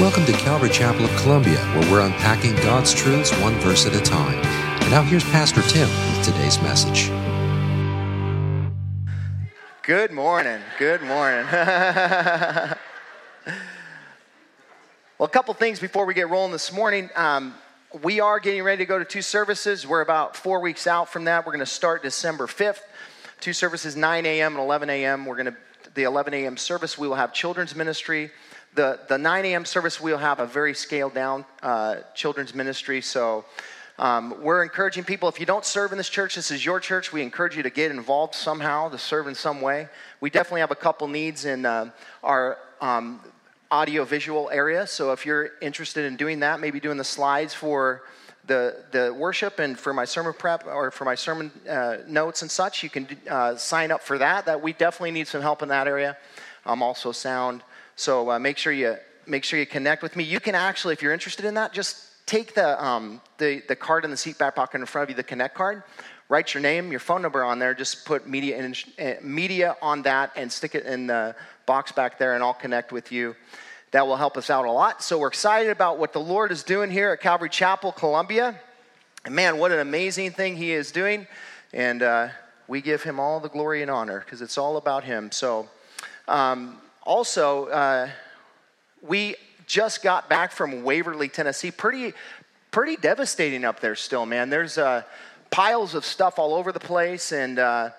Welcome to Calvary Chapel of Columbia, where we're unpacking God's truths one verse at a time. And now here's Pastor Tim with today's message. Good morning. Good morning. well, a couple things before we get rolling this morning. Um, we are getting ready to go to two services. We're about four weeks out from that. We're going to start December 5th. Two services, 9 a.m. and 11 a.m. We're going to, the 11 a.m. service, we will have children's ministry the, the 9 a.m. service, we'll have a very scaled down uh, children's ministry. So um, we're encouraging people, if you don't serve in this church, this is your church, we encourage you to get involved somehow, to serve in some way. We definitely have a couple needs in uh, our um, audio visual area. So if you're interested in doing that, maybe doing the slides for the, the worship and for my sermon prep or for my sermon uh, notes and such, you can uh, sign up for that. That we definitely need some help in that area. I'm also sound. So uh, make sure you make sure you connect with me. You can actually, if you're interested in that, just take the um, the, the card in the seat back pocket in front of you, the Connect card. Write your name, your phone number on there. Just put media in, uh, media on that and stick it in the box back there, and I'll connect with you. That will help us out a lot. So we're excited about what the Lord is doing here at Calvary Chapel, Columbia. And man, what an amazing thing He is doing. And uh, we give Him all the glory and honor because it's all about Him. So. Um, also, uh, we just got back from Waverly, Tennessee. Pretty, pretty devastating up there still, man. There's uh, piles of stuff all over the place, and uh,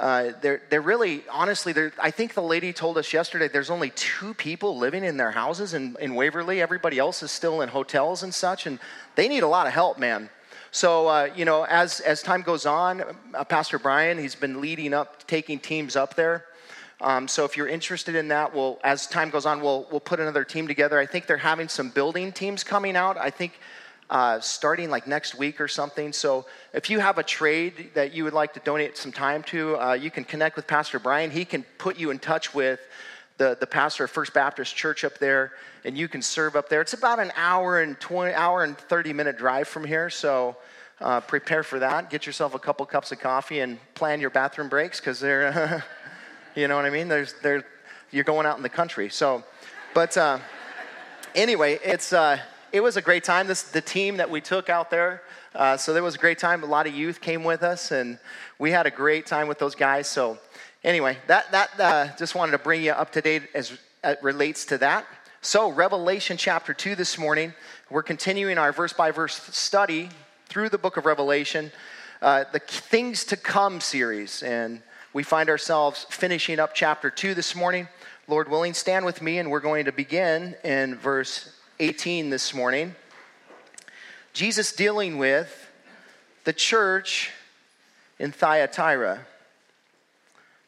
uh, they're, they're really, honestly, they're, I think the lady told us yesterday there's only two people living in their houses in, in Waverly. Everybody else is still in hotels and such, and they need a lot of help, man. So, uh, you know, as, as time goes on, uh, Pastor Brian, he's been leading up, taking teams up there. Um, so if you're interested in that, we'll, as time goes on, we'll, we'll put another team together. I think they're having some building teams coming out. I think uh, starting like next week or something. So if you have a trade that you would like to donate some time to, uh, you can connect with Pastor Brian. He can put you in touch with the, the pastor of First Baptist Church up there, and you can serve up there. It's about an hour and 20, hour and 30 minute drive from here. So uh, prepare for that. Get yourself a couple cups of coffee and plan your bathroom breaks because they're You know what I mean? There's, there, you're going out in the country. So, but uh, anyway, it's, uh, it was a great time. This, the team that we took out there, uh, so there was a great time. A lot of youth came with us, and we had a great time with those guys. So, anyway, that, that uh, just wanted to bring you up to date as it relates to that. So, Revelation chapter 2 this morning, we're continuing our verse by verse study through the book of Revelation, uh, the Things to Come series. And we find ourselves finishing up chapter 2 this morning. Lord willing, stand with me, and we're going to begin in verse 18 this morning. Jesus dealing with the church in Thyatira.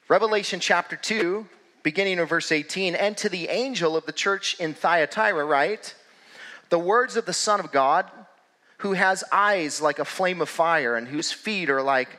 Revelation chapter 2, beginning of verse 18, and to the angel of the church in Thyatira, write, The words of the Son of God, who has eyes like a flame of fire, and whose feet are like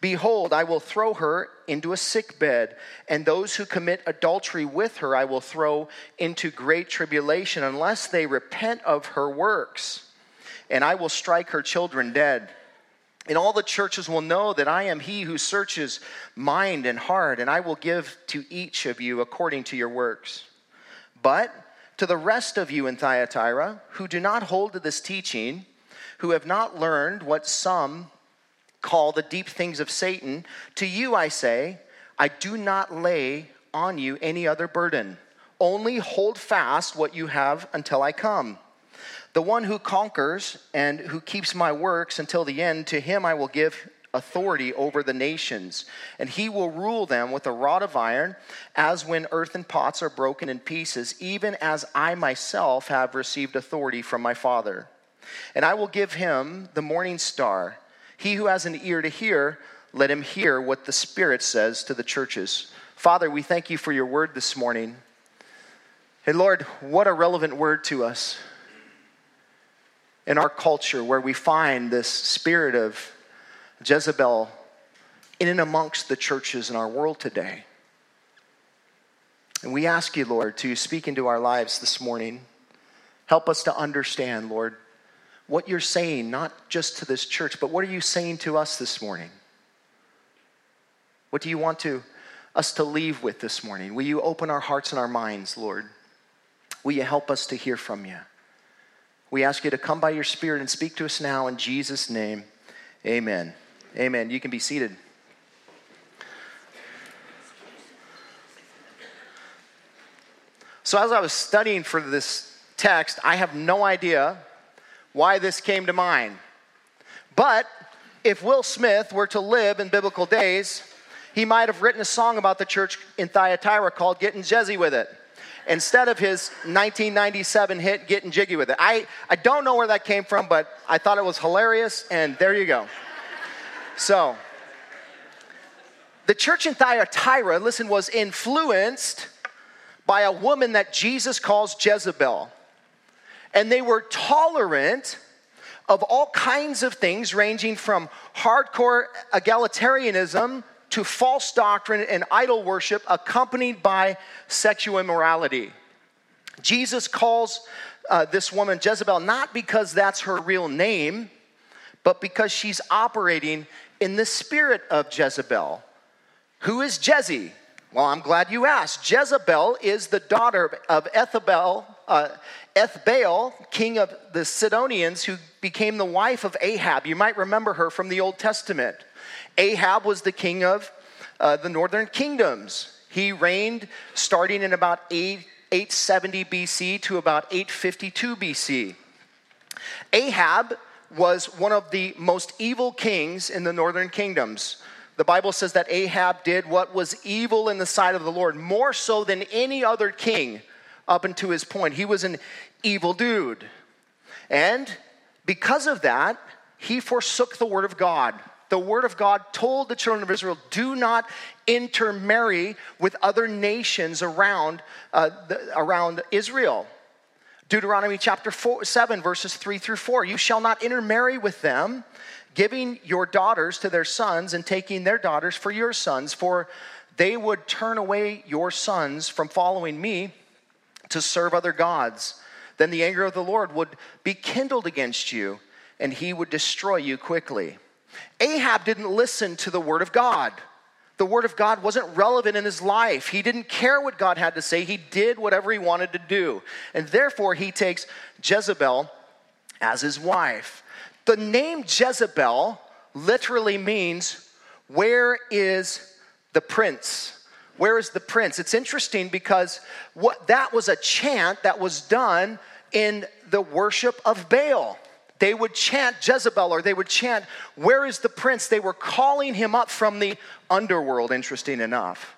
Behold, I will throw her into a sick bed, and those who commit adultery with her I will throw into great tribulation, unless they repent of her works. And I will strike her children dead. And all the churches will know that I am he who searches mind and heart, and I will give to each of you according to your works. But to the rest of you in Thyatira, who do not hold to this teaching, who have not learned what some call the deep things of Satan, to you I say, I do not lay on you any other burden. Only hold fast what you have until I come. The one who conquers and who keeps my works until the end, to him I will give authority over the nations, and he will rule them with a rod of iron, as when earthen pots are broken in pieces, even as I myself have received authority from my Father. And I will give him the morning star. He who has an ear to hear, let him hear what the Spirit says to the churches. Father, we thank you for your word this morning. And Lord, what a relevant word to us. in our culture where we find this spirit of Jezebel in and amongst the churches in our world today. And we ask you, Lord, to speak into our lives this morning. Help us to understand, Lord, what you're saying, not just to this church, but what are you saying to us this morning? What do you want to, us to leave with this morning? Will you open our hearts and our minds, Lord? Will you help us to hear from you? We ask you to come by your Spirit and speak to us now in Jesus' name. Amen. Amen. You can be seated. So, as I was studying for this text, I have no idea why this came to mind. But if Will Smith were to live in biblical days, he might have written a song about the church in Thyatira called Getting Jezzy with It instead of his 1997 hit Getting Jiggy with It. I, I don't know where that came from, but I thought it was hilarious, and there you go. So, the church in Thyatira, listen, was influenced by a woman that Jesus calls Jezebel. And they were tolerant of all kinds of things, ranging from hardcore egalitarianism to false doctrine and idol worship, accompanied by sexual immorality. Jesus calls uh, this woman Jezebel not because that's her real name, but because she's operating in the spirit of Jezebel. Who is Jezzy? Well, I'm glad you asked. Jezebel is the daughter of Ethabel, uh, Ethbaal, king of the Sidonians, who became the wife of Ahab. You might remember her from the Old Testament. Ahab was the king of uh, the northern kingdoms. He reigned starting in about 8, 870 BC to about 852 BC. Ahab was one of the most evil kings in the northern kingdoms. The Bible says that Ahab did what was evil in the sight of the Lord, more so than any other king up until his point. He was an evil dude. And because of that, he forsook the word of God. The word of God told the children of Israel, do not intermarry with other nations around, uh, the, around Israel. Deuteronomy chapter four, 7, verses 3 through 4. You shall not intermarry with them giving your daughters to their sons and taking their daughters for your sons, for they would turn away your sons from following me to serve other gods. Then the anger of the Lord would be kindled against you, and he would destroy you quickly. Ahab didn't listen to the word of God. The word of God wasn't relevant in his life. He didn't care what God had to say. He did whatever he wanted to do. And therefore, he takes Jezebel as his wife. The name Jezebel literally means, Where is the prince? Where is the prince? It's interesting because what, that was a chant that was done in the worship of Baal. They would chant Jezebel or they would chant, Where is the prince? They were calling him up from the underworld, interesting enough.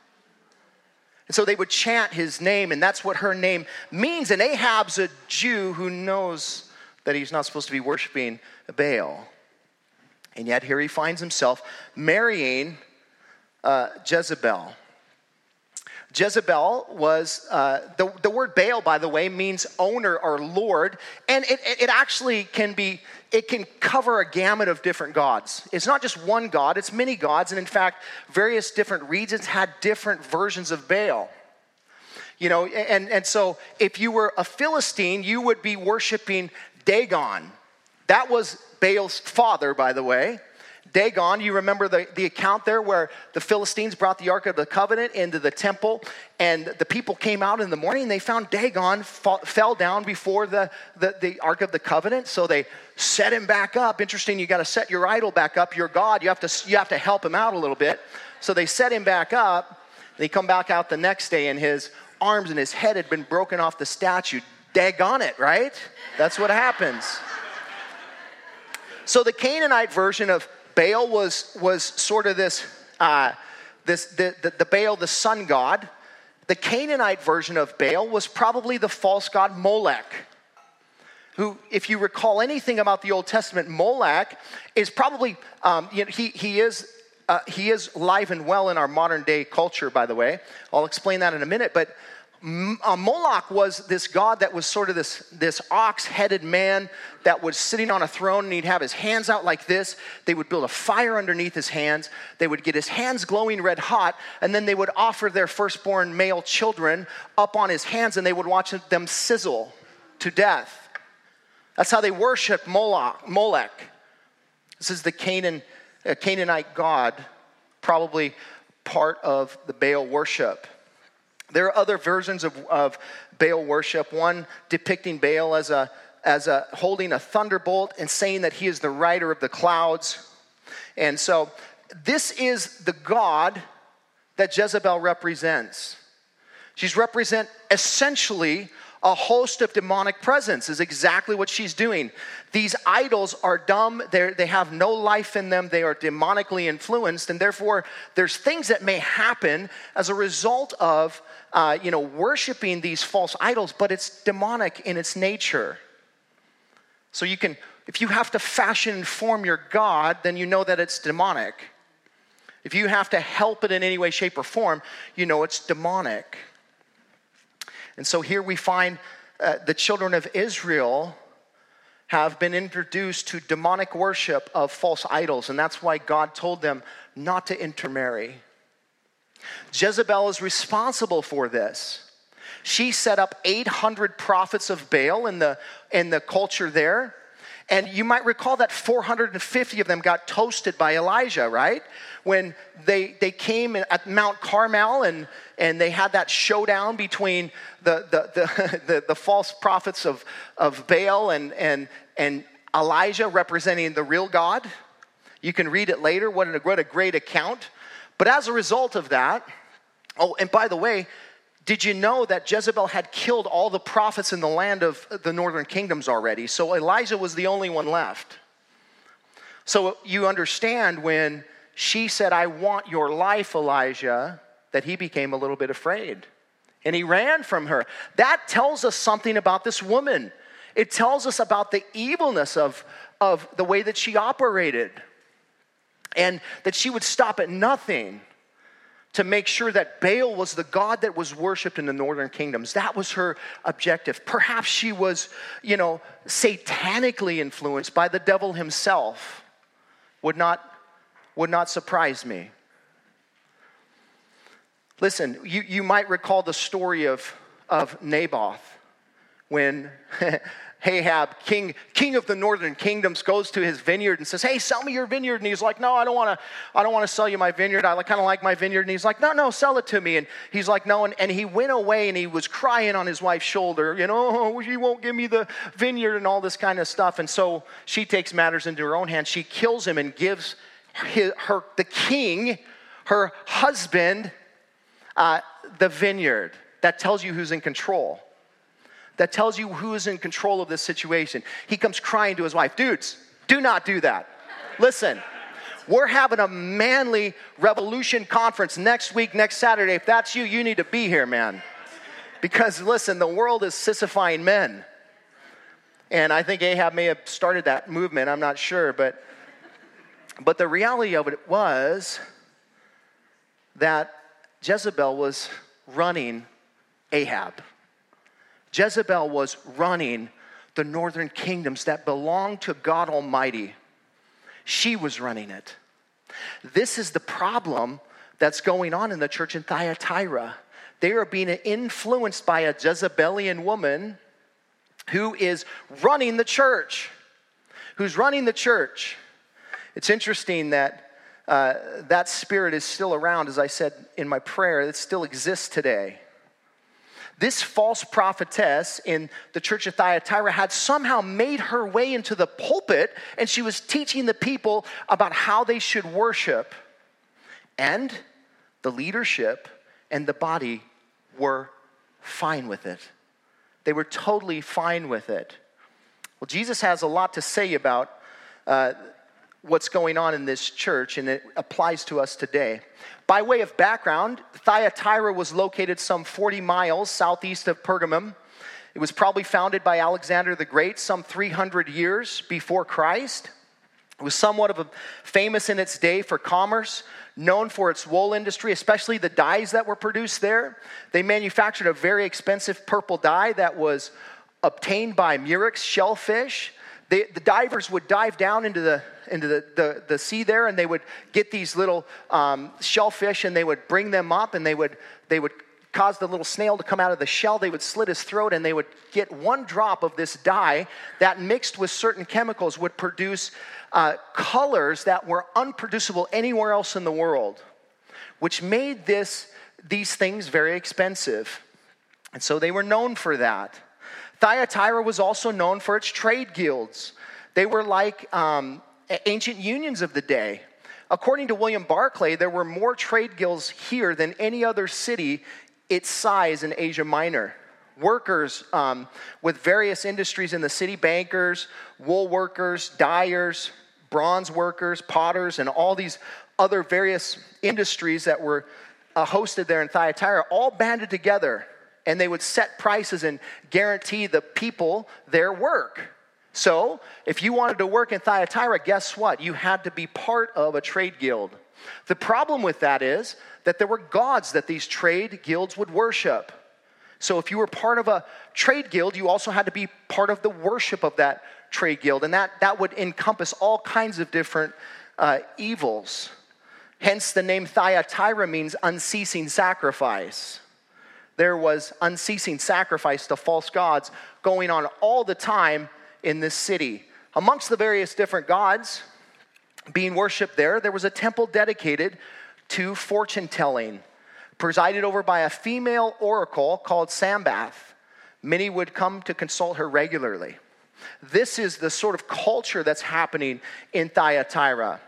And so they would chant his name, and that's what her name means. And Ahab's a Jew who knows that he's not supposed to be worshiping Baal. And yet here he finds himself marrying uh, Jezebel. Jezebel was, uh, the, the word Baal, by the way, means owner or lord. And it, it actually can be, it can cover a gamut of different gods. It's not just one god, it's many gods. And in fact, various different regions had different versions of Baal. You know, and, and so if you were a Philistine, you would be worshiping Dagon. That was Baal's father, by the way. Dagon, you remember the, the account there where the Philistines brought the Ark of the Covenant into the temple, and the people came out in the morning and they found Dagon fall, fell down before the, the, the Ark of the Covenant. So they set him back up. Interesting, you got to set your idol back up, your God. You have, to, you have to help him out a little bit. So they set him back up. They come back out the next day, and his arms and his head had been broken off the statue Dagon it, right? That's what happens. So the Canaanite version of Baal was, was sort of this, uh, this the, the, the Baal, the sun god. The Canaanite version of Baal was probably the false god Molech who, if you recall anything about the Old Testament, Molech is probably, um, you know, he, he, is, uh, he is live and well in our modern day culture, by the way. I'll explain that in a minute. But uh, Moloch was this god that was sort of this, this ox headed man that was sitting on a throne and he'd have his hands out like this. They would build a fire underneath his hands. They would get his hands glowing red hot, and then they would offer their firstborn male children up on his hands and they would watch them sizzle to death. That's how they worship Moloch. Molech. This is the Canaan, uh, Canaanite god, probably part of the Baal worship. There are other versions of, of Baal worship, one depicting Baal as, a, as a, holding a thunderbolt and saying that he is the rider of the clouds. And so, this is the God that Jezebel represents. She's represent essentially a host of demonic presence is exactly what she's doing. These idols are dumb. They're, they have no life in them. They are demonically influenced and therefore there's things that may happen as a result of uh, you know worshiping these false idols but it's demonic in its nature. So you can if you have to fashion and form your god then you know that it's demonic. If you have to help it in any way shape or form you know it's demonic and so here we find uh, the children of Israel have been introduced to demonic worship of false idols, and that's why God told them not to intermarry. Jezebel is responsible for this. She set up 800 prophets of Baal in the, in the culture there. And you might recall that 450 of them got toasted by Elijah, right? When they, they came at Mount Carmel and, and they had that showdown between the, the, the, the, the false prophets of, of Baal and, and, and Elijah representing the real God. You can read it later. What a, what a great account. But as a result of that, oh, and by the way, did you know that Jezebel had killed all the prophets in the land of the northern kingdoms already? So Elijah was the only one left. So you understand when she said, I want your life, Elijah, that he became a little bit afraid and he ran from her. That tells us something about this woman. It tells us about the evilness of, of the way that she operated and that she would stop at nothing to make sure that Baal was the God that was worshiped in the northern kingdoms. That was her objective. Perhaps she was, you know, satanically influenced by the devil himself. Would not, would not surprise me. Listen, you, you might recall the story of, of Naboth when Ahab, king, king of the northern kingdoms, goes to his vineyard and says, Hey, sell me your vineyard. And he's like, No, I don't want to, I don't want to sell you my vineyard. I kind of like my vineyard. And he's like, No, no, sell it to me. And he's like, No. And, and he went away and he was crying on his wife's shoulder, you know, oh, she won't give me the vineyard and all this kind of stuff. And so she takes matters into her own hands. She kills him and gives his, her, the king, her husband, uh, the vineyard. That tells you who's in control that tells you who is in control of this situation. He comes crying to his wife, dudes, do not do that. Listen, we're having a manly revolution conference next week, next Saturday. If that's you, you need to be here, man. Because listen, the world is sissifying men. And I think Ahab may have started that movement, I'm not sure, but but the reality of it was that Jezebel was running Ahab. Jezebel was running the northern kingdoms that belonged to God Almighty. She was running it. This is the problem that's going on in the church in Thyatira. They are being influenced by a Jezebelian woman who is running the church. Who's running the church? It's interesting that uh, that spirit is still around, as I said in my prayer, it still exists today. This false prophetess in the church of Thyatira had somehow made her way into the pulpit and she was teaching the people about how they should worship. And the leadership and the body were fine with it. They were totally fine with it. Well, Jesus has a lot to say about uh, what's going on in this church, and it applies to us today. By way of background, Thyatira was located some 40 miles southeast of Pergamum. It was probably founded by Alexander the Great some 300 years before Christ. It was somewhat of a famous in its day for commerce, known for its wool industry, especially the dyes that were produced there. They manufactured a very expensive purple dye that was obtained by murex shellfish. They, the divers would dive down into the into the, the, the, sea there and they would get these little um, shellfish and they would bring them up and they would they would cause the little snail to come out of the shell. They would slit his throat and they would get one drop of this dye that mixed with certain chemicals would produce uh, colors that were unproducible anywhere else in the world which made this these things very expensive. And so they were known for that Thyatira was also known for its trade guilds. They were like um, ancient unions of the day. According to William Barclay, there were more trade guilds here than any other city its size in Asia Minor. Workers um, with various industries in the city bankers, wool workers, dyers, bronze workers, potters, and all these other various industries that were uh, hosted there in Thyatira all banded together and they would set prices and guarantee the people their work. So, if you wanted to work in Thyatira, guess what? You had to be part of a trade guild. The problem with that is that there were gods that these trade guilds would worship. So, if you were part of a trade guild, you also had to be part of the worship of that trade guild, and that, that would encompass all kinds of different uh, evils. Hence, the name Thyatira means unceasing sacrifice there was unceasing sacrifice to false gods going on all the time in this city. Amongst the various different gods being worshiped there, there was a temple dedicated to fortune telling, presided over by a female oracle called Sambath. Many would come to consult her regularly. This is the sort of culture that's happening in Thyatira.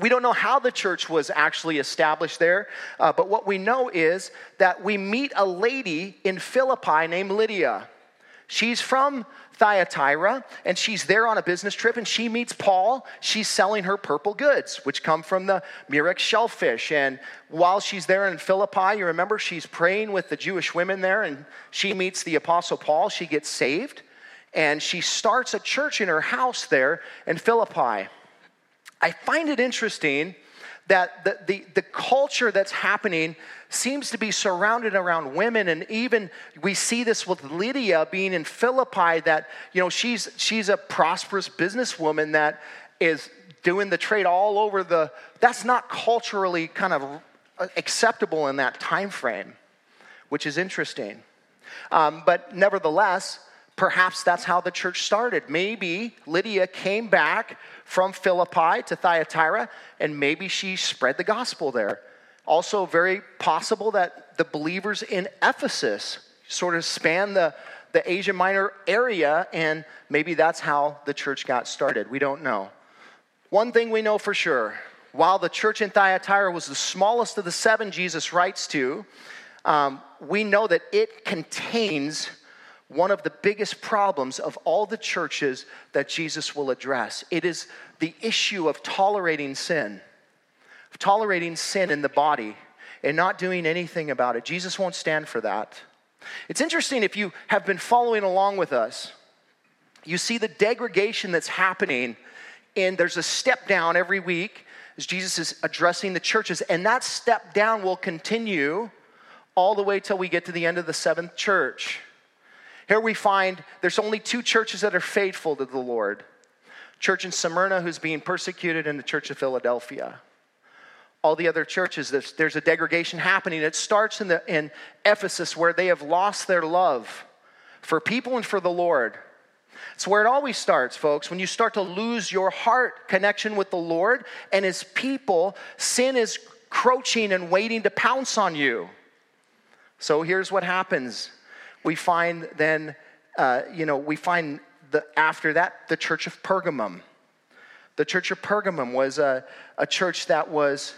We don't know how the church was actually established there, uh, but what we know is that we meet a lady in Philippi named Lydia. She's from Thyatira, and she's there on a business trip, and she meets Paul. She's selling her purple goods, which come from the murex shellfish. And while she's there in Philippi, you remember she's praying with the Jewish women there, and she meets the Apostle Paul. She gets saved, and she starts a church in her house there in Philippi. I find it interesting that the, the, the, culture that's happening seems to be surrounded around women and even we see this with lydia being in philippi that you know she's she's a prosperous businesswoman that is doing the trade all over the that's not culturally kind of acceptable in that time frame which is interesting. Um, but nevertheless Perhaps that's how the church started. Maybe Lydia came back from Philippi to Thyatira, and maybe she spread the gospel there. Also, very possible that the believers in Ephesus sort of span the, the Asia Minor area, and maybe that's how the church got started. We don't know. One thing we know for sure while the church in Thyatira was the smallest of the seven Jesus writes to, um, we know that it contains one of the biggest problems of all the churches that Jesus will address. It is the issue of tolerating sin, of tolerating sin in the body and not doing anything about it. Jesus won't stand for that. It's interesting if you have been following along with us, you see the degradation that's happening, and there's a step down every week as Jesus is addressing the churches, and that step down will continue all the way till we get to the end of the seventh church. Here we find there's only two churches that are faithful to the Lord church in Smyrna, who's being persecuted, and the church of Philadelphia. All the other churches, there's, there's a degradation happening. It starts in, the, in Ephesus, where they have lost their love for people and for the Lord. It's where it always starts, folks. When you start to lose your heart connection with the Lord and His people, sin is crouching and waiting to pounce on you. So here's what happens we find then, uh, you know, we find the, after that the church of Pergamum. The church of Pergamum was a, a church that was,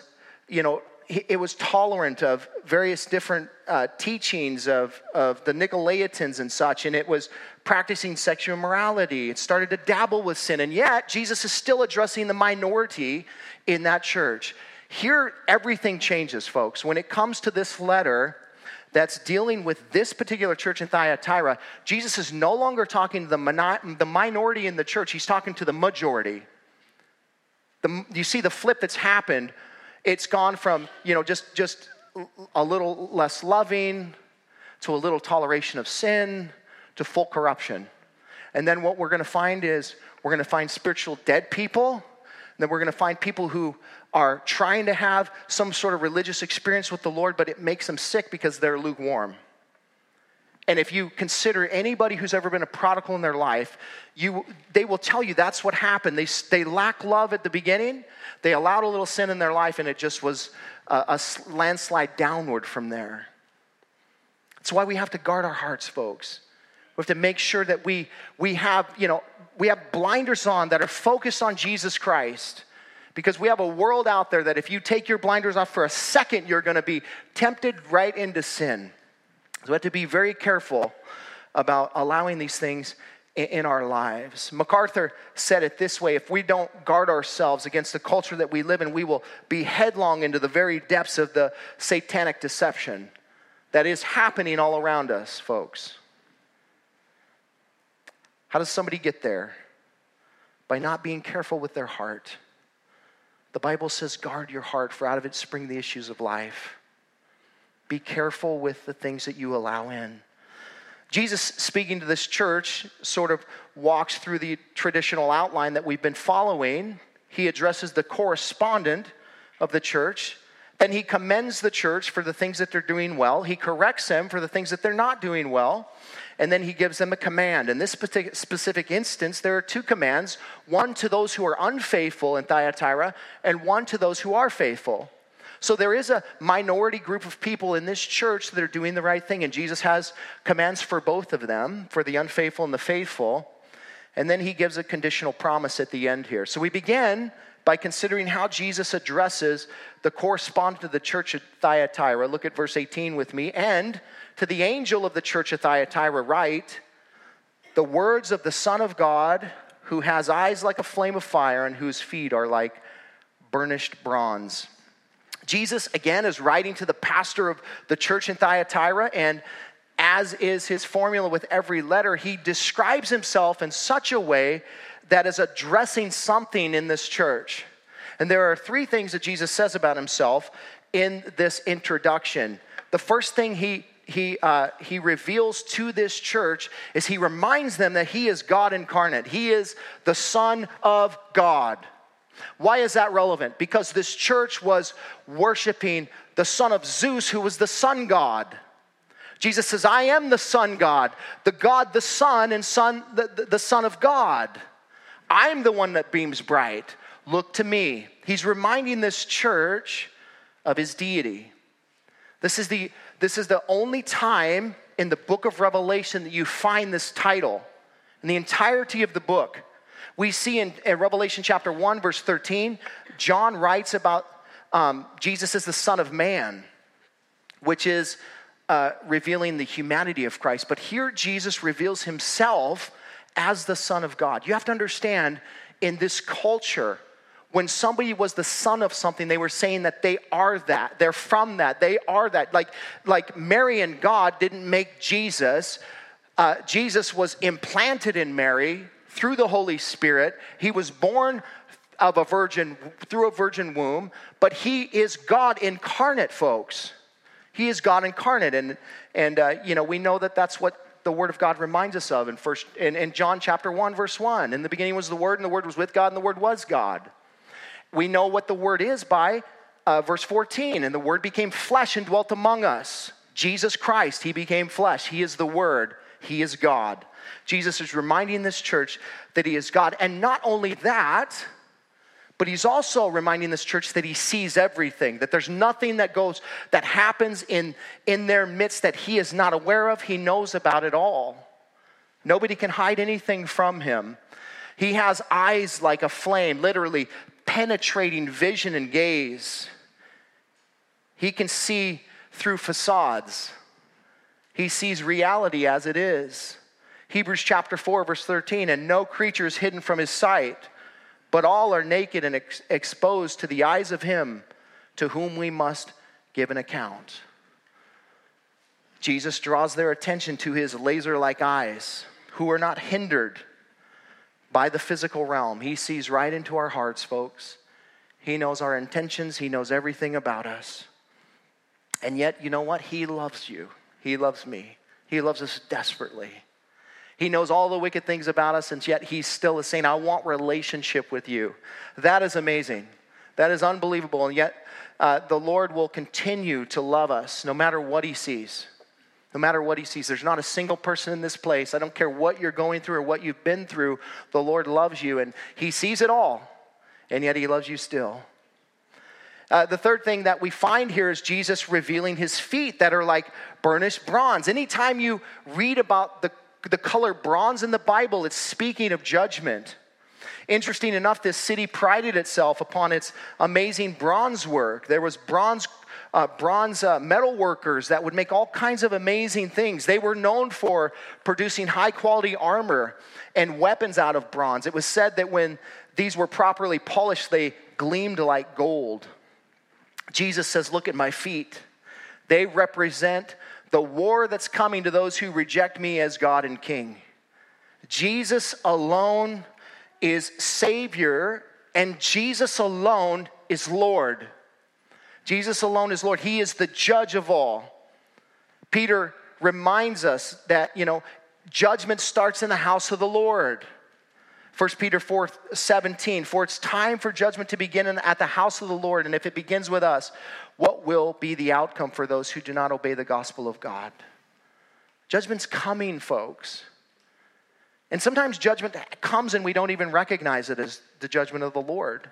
you know, it was tolerant of various different uh, teachings of, of the Nicolaitans and such, and it was practicing sexual immorality. It started to dabble with sin, and yet Jesus is still addressing the minority in that church. Here, everything changes, folks. When it comes to this letter, that's dealing with this particular church in Thyatira, Jesus is no longer talking to the, the minority in the church, he's talking to the majority. the, you see the flip that's happened. It's gone from, you know, just, just a little less loving to a little toleration of sin to full corruption. And then what we're going to find is we're going to find spiritual dead people. Then we're going to find people who are trying to have some sort of religious experience with the Lord, but it makes them sick because they're lukewarm. And if you consider anybody who's ever been a prodigal in their life, you, they will tell you that's what happened. They, they lack love at the beginning, they allowed a little sin in their life, and it just was a, a landslide downward from there. That's why we have to guard our hearts, folks. We have to make sure that we, we have, you know, we have blinders on that are focused on Jesus Christ. Because we have a world out there that if you take your blinders off for a second, you're going to be tempted right into sin. So we have to be very careful about allowing these things in our lives. MacArthur said it this way if we don't guard ourselves against the culture that we live in, we will be headlong into the very depths of the satanic deception that is happening all around us, folks. How does somebody get there? By not being careful with their heart. The Bible says, guard your heart, for out of it spring the issues of life. Be careful with the things that you allow in. Jesus, speaking to this church, sort of walks through the traditional outline that we've been following. He addresses the correspondent of the church. Then he commends the church for the things that they're doing well. He corrects them for the things that they're not doing well. And then he gives them a command. In this specific instance, there are two commands one to those who are unfaithful in Thyatira, and one to those who are faithful. So there is a minority group of people in this church that are doing the right thing, and Jesus has commands for both of them, for the unfaithful and the faithful. And then he gives a conditional promise at the end here. So we begin by considering how Jesus addresses the correspondent of the church at Thyatira. Look at verse 18 with me. And to the angel of the church at Thyatira, write the words of the Son of God, who has eyes like a flame of fire and whose feet are like burnished bronze. Jesus, again, is writing to the pastor of the church in Thyatira, and as is his formula with every letter, he describes himself in such a way that is addressing something in this church. And there are three things that Jesus says about himself in this introduction. The first thing he he, uh, he reveals to this church is he reminds them that he is God incarnate. He is the Son of God. Why is that relevant? Because this church was worshiping the son of Zeus, who was the sun god. Jesus says, I am the sun god, the God, the Son, and Son, the, the, the Son of God. I'm the one that beams bright. Look to me. He's reminding this church of his deity. This is the, this is the only time in the book of Revelation that you find this title in the entirety of the book. We see in, in Revelation chapter 1, verse 13, John writes about um, Jesus as the Son of Man, which is uh, revealing the humanity of Christ. But here, Jesus reveals himself as the Son of God. You have to understand in this culture, when somebody was the son of something, they were saying that they are that. They're from that. They are that. Like, like Mary and God didn't make Jesus. Uh, Jesus was implanted in Mary through the Holy Spirit. He was born of a virgin through a virgin womb, but he is God incarnate, folks. He is God incarnate, and and uh, you know we know that that's what the Word of God reminds us of in first in, in John chapter one verse one. In the beginning was the Word, and the Word was with God, and the Word was God. We know what the Word is by uh, verse 14, and the Word became flesh and dwelt among us. Jesus Christ, He became flesh. He is the Word. He is God. Jesus is reminding this church that he is God. And not only that, but he's also reminding this church that he sees everything, that there's nothing that goes, that happens in, in their midst that he is not aware of. He knows about it all. Nobody can hide anything from him. He has eyes like a flame, literally penetrating vision and gaze. He can see through facades. He sees reality as it is. Hebrews chapter 4, verse 13, and no creature is hidden from his sight, but all are naked and ex- exposed to the eyes of him to whom we must give an account. Jesus draws their attention to his laser like eyes, who are not hindered by the physical realm. He sees right into our hearts, folks. He knows our intentions, He knows everything about us. And yet, you know what? He loves you. He loves me. He loves us desperately. He knows all the wicked things about us, and yet He still is saying, I want relationship with you. That is amazing. That is unbelievable. And yet, uh, the Lord will continue to love us no matter what He sees. No matter what He sees. There's not a single person in this place. I don't care what you're going through or what you've been through. The Lord loves you, and He sees it all, and yet He loves you still. Uh, the third thing that we find here is Jesus revealing his feet that are like burnished bronze. Anytime you read about the, the color bronze in the Bible, it's speaking of judgment. Interesting enough, this city prided itself upon its amazing bronze work. There was bronze uh, bronze uh, metal workers that would make all kinds of amazing things. They were known for producing high quality armor and weapons out of bronze. It was said that when these were properly polished, they gleamed like gold. Jesus says, Look at my feet. They represent the war that's coming to those who reject me as God and King. Jesus alone is Savior, and Jesus alone is Lord. Jesus alone is Lord. He is the judge of all. Peter reminds us that, you know, judgment starts in the house of the Lord. 1 Peter 4 17, for it's time for judgment to begin at the house of the Lord. And if it begins with us, what will be the outcome for those who do not obey the gospel of God? Judgment's coming, folks. And sometimes judgment comes and we don't even recognize it as the judgment of the Lord.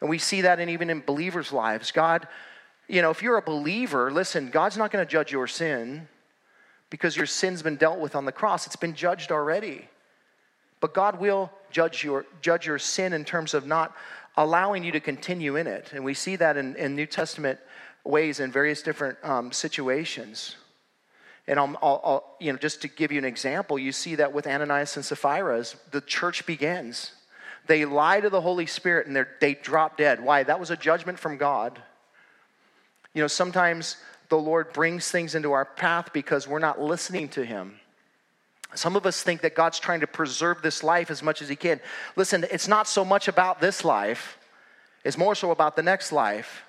And we see that in, even in believers' lives. God, you know, if you're a believer, listen, God's not going to judge your sin because your sin's been dealt with on the cross. It's been judged already. But God will judge your, judge your sin in terms of not allowing you to continue in it. And we see that in, in New Testament ways in various different um, situations. And I'll, I'll, I'll, you know, just to give you an example, you see that with Ananias and Sapphira the church begins. They lie to the Holy Spirit and they drop dead. Why? That was a judgment from God. You know, sometimes the Lord brings things into our path because we're not listening to Him. Some of us think that God's trying to preserve this life as much as He can. Listen, it's not so much about this life, it's more so about the next life.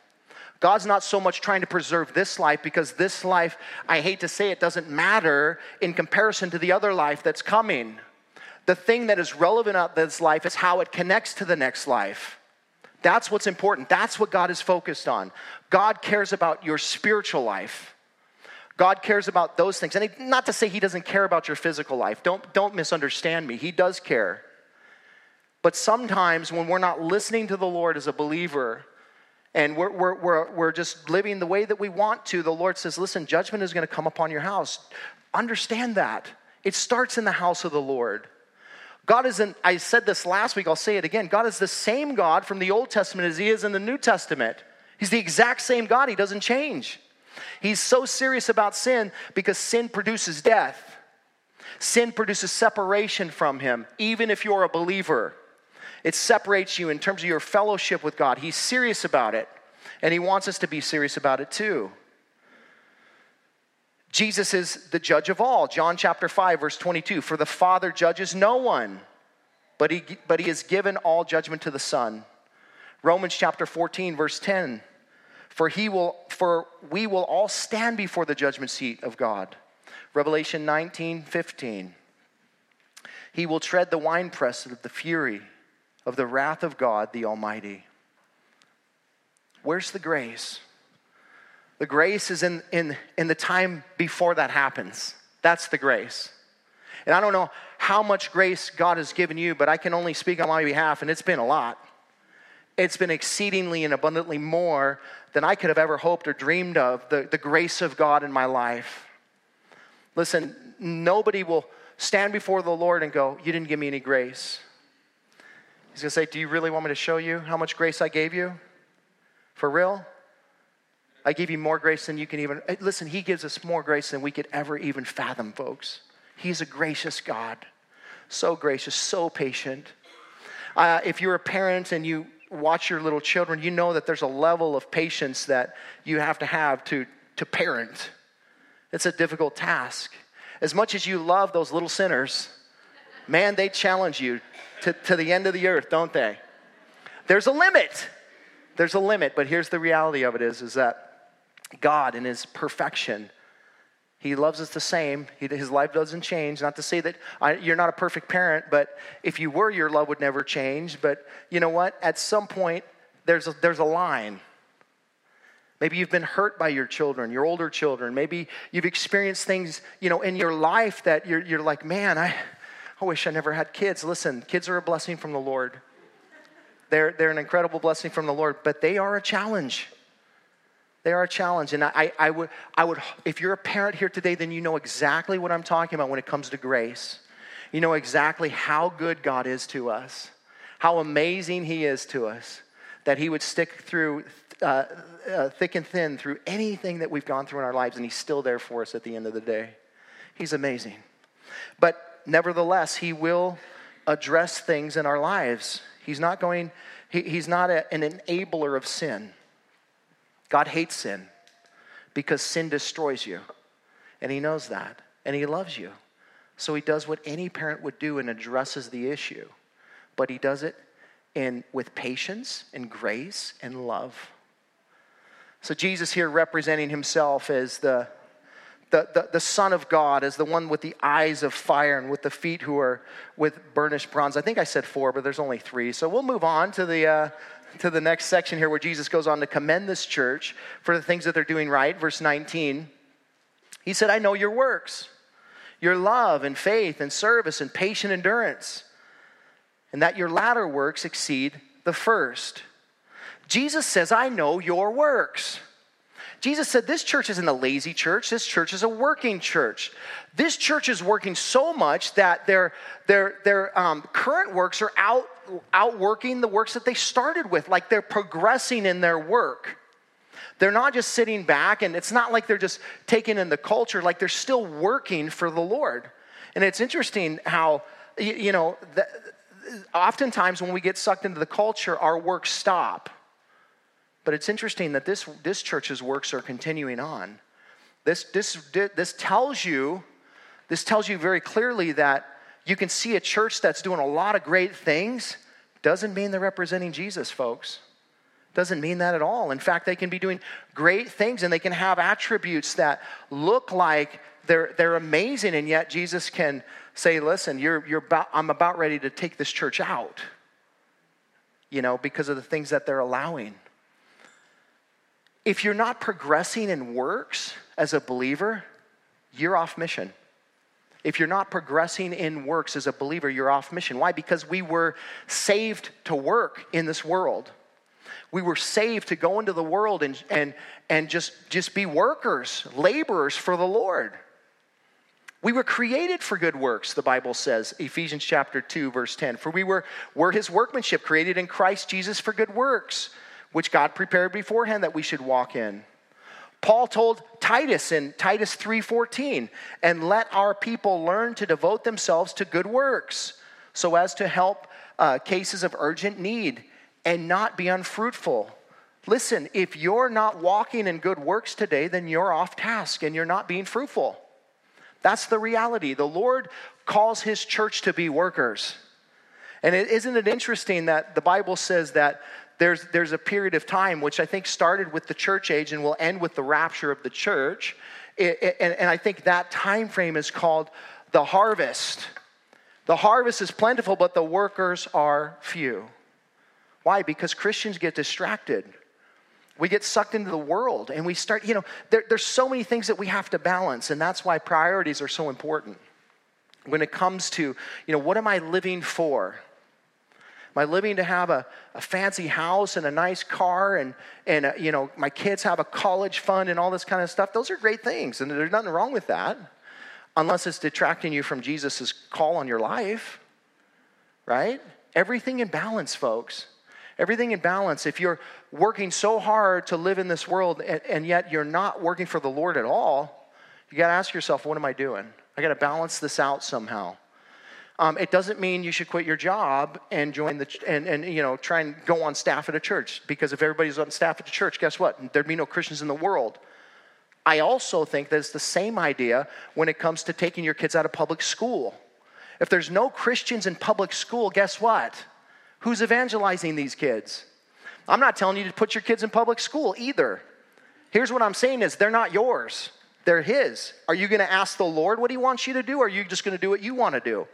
God's not so much trying to preserve this life because this life, I hate to say it, doesn't matter in comparison to the other life that's coming. The thing that is relevant about this life is how it connects to the next life. That's what's important. That's what God is focused on. God cares about your spiritual life. God cares about those things. And not to say He doesn't care about your physical life. Don't, don't misunderstand me. He does care. But sometimes when we're not listening to the Lord as a believer, and we're, we're, we're, we're just living the way that we want to, the Lord says, listen, judgment is going to come upon your house. Understand that. It starts in the house of the Lord. God isn't, I said this last week, I'll say it again. God is the same God from the Old Testament as He is in the New Testament. He's the exact same God, He doesn't change. He's so serious about sin because sin produces death. Sin produces separation from Him, even if you're a believer. It separates you in terms of your fellowship with God. He's serious about it, and He wants us to be serious about it too. Jesus is the judge of all. John chapter 5, verse 22 For the Father judges no one, but he, but he has given all judgment to the Son. Romans chapter 14, verse 10 for he will for we will all stand before the judgment seat of God. Revelation 19, 15. He will tread the winepress of the fury of the wrath of God the Almighty. Where's the grace? The grace is in, in, in the time before that happens. That's the grace. And I don't know how much grace God has given you, but I can only speak on my behalf, and it's been a lot. It's been exceedingly and abundantly more than I could have ever hoped or dreamed of, the, the grace of God in my life. Listen, nobody will stand before the Lord and go, You didn't give me any grace. He's going to say, Do you really want me to show you how much grace I gave you? For real? I gave you more grace than you can even. Eh, listen, He gives us more grace than we could ever even fathom, folks. He's a gracious God. So gracious, so patient. Uh, if you're a parent and you watch your little children, you know that there's a level of patience that you have to have to, to parent. It's a difficult task. As much as you love those little sinners, man, they challenge you to, to the end of the earth, don't they? There's a limit. There's a limit, but here's the reality of it is, is that God in his perfection, he loves us the same. He, his life doesn't change. Not to say that I, you're not a perfect parent, but if you were, your love would never change. But you know what? At some point, there's a, there's a line. Maybe you've been hurt by your children, your older children. Maybe you've experienced things, you know, in your life that you're, you're like, man, I, I wish I never had kids. Listen, kids are a blessing from the Lord. They're, they're an incredible blessing from the Lord, but they are a challenge. They are a challenge. And I, I, would, I would, if you're a parent here today, then you know exactly what I'm talking about when it comes to grace. You know exactly how good God is to us, how amazing He is to us, that He would stick through uh, uh, thick and thin through anything that we've gone through in our lives, and He's still there for us at the end of the day. He's amazing. But nevertheless, He will address things in our lives. He's not going, he, he's not a, an enabler of sin. God hates sin because sin destroys you. And he knows that. And he loves you. So he does what any parent would do and addresses the issue. But he does it in, with patience and grace and love. So Jesus here representing himself as the the, the, the, Son of God as the one with the eyes of fire and with the feet who are with burnished bronze. I think I said four, but there's only three. So we'll move on to the, uh, to the next section here where Jesus goes on to commend this church for the things that they're doing right. Verse 19. He said, I know your works, your love and faith and service and patient endurance, and that your latter works exceed the first. Jesus says, I know your works. Jesus said, This church isn't a lazy church. This church is a working church. This church is working so much that their, their, their um, current works are out, outworking the works that they started with. Like they're progressing in their work. They're not just sitting back, and it's not like they're just taking in the culture, like they're still working for the Lord. And it's interesting how, you know, the, oftentimes when we get sucked into the culture, our works stop but it's interesting that this, this church's works are continuing on. This, this, this tells you, this tells you very clearly that you can see a church that's doing a lot of great things. Doesn't mean they're representing Jesus, folks. Doesn't mean that at all. In fact, they can be doing great things and they can have attributes that look like they're, they're amazing, and yet Jesus can say, Listen, you're, you're about, I'm about ready to take this church out, you know, because of the things that they're allowing if you're not progressing in works as a believer, you're off mission. If you're not progressing in works as a believer, you're off mission. Why? Because we were saved to work in this world. We were saved to go into the world and, and, and just, just be workers, laborers for the Lord. We were created for good works, the Bible says, Ephesians chapter 2, verse 10. For we were, were his workmanship, created in Christ Jesus for good works which God prepared beforehand that we should walk in. Paul told Titus in Titus 3:14, "And let our people learn to devote themselves to good works, so as to help uh, cases of urgent need and not be unfruitful." Listen, if you're not walking in good works today, then you're off task and you're not being fruitful. That's the reality. The Lord calls his church to be workers. And is not it interesting that the Bible says that there's, there's a period of time which I think started with the church age and will end with the rapture of the church. It, it, and, and I think that time frame is called the harvest. The harvest is plentiful, but the workers are few. Why? Because Christians get distracted. We get sucked into the world and we start, you know, there, there's so many things that we have to balance, and that's why priorities are so important. When it comes to, you know, what am I living for? I living to have a, a fancy house and a nice car and, and uh, you know, my kids have a college fund and all this kind of stuff? Those are great things, and there's nothing wrong with that, unless it's detracting you from Jesus' call on your life, right? Everything in balance, folks. Everything in balance. If you're working so hard to live in this world and, and yet you're not working for the Lord at all, you got to ask yourself, what am I doing? I got to balance this out somehow. Um, it doesn't mean you should quit your job and join the and, and you know try and go on staff at a church because if everybody's on staff at the church, guess what? There'd be no Christians in the world. I also think that it's the same idea when it comes to taking your kids out of public school. If there's no Christians in public school, guess what? Who's evangelizing these kids? I'm not telling you to put your kids in public school either. Here's what I'm saying is they're not yours. They're his. Are you going to ask the Lord what he wants you to do or are you just going to do what you want to do?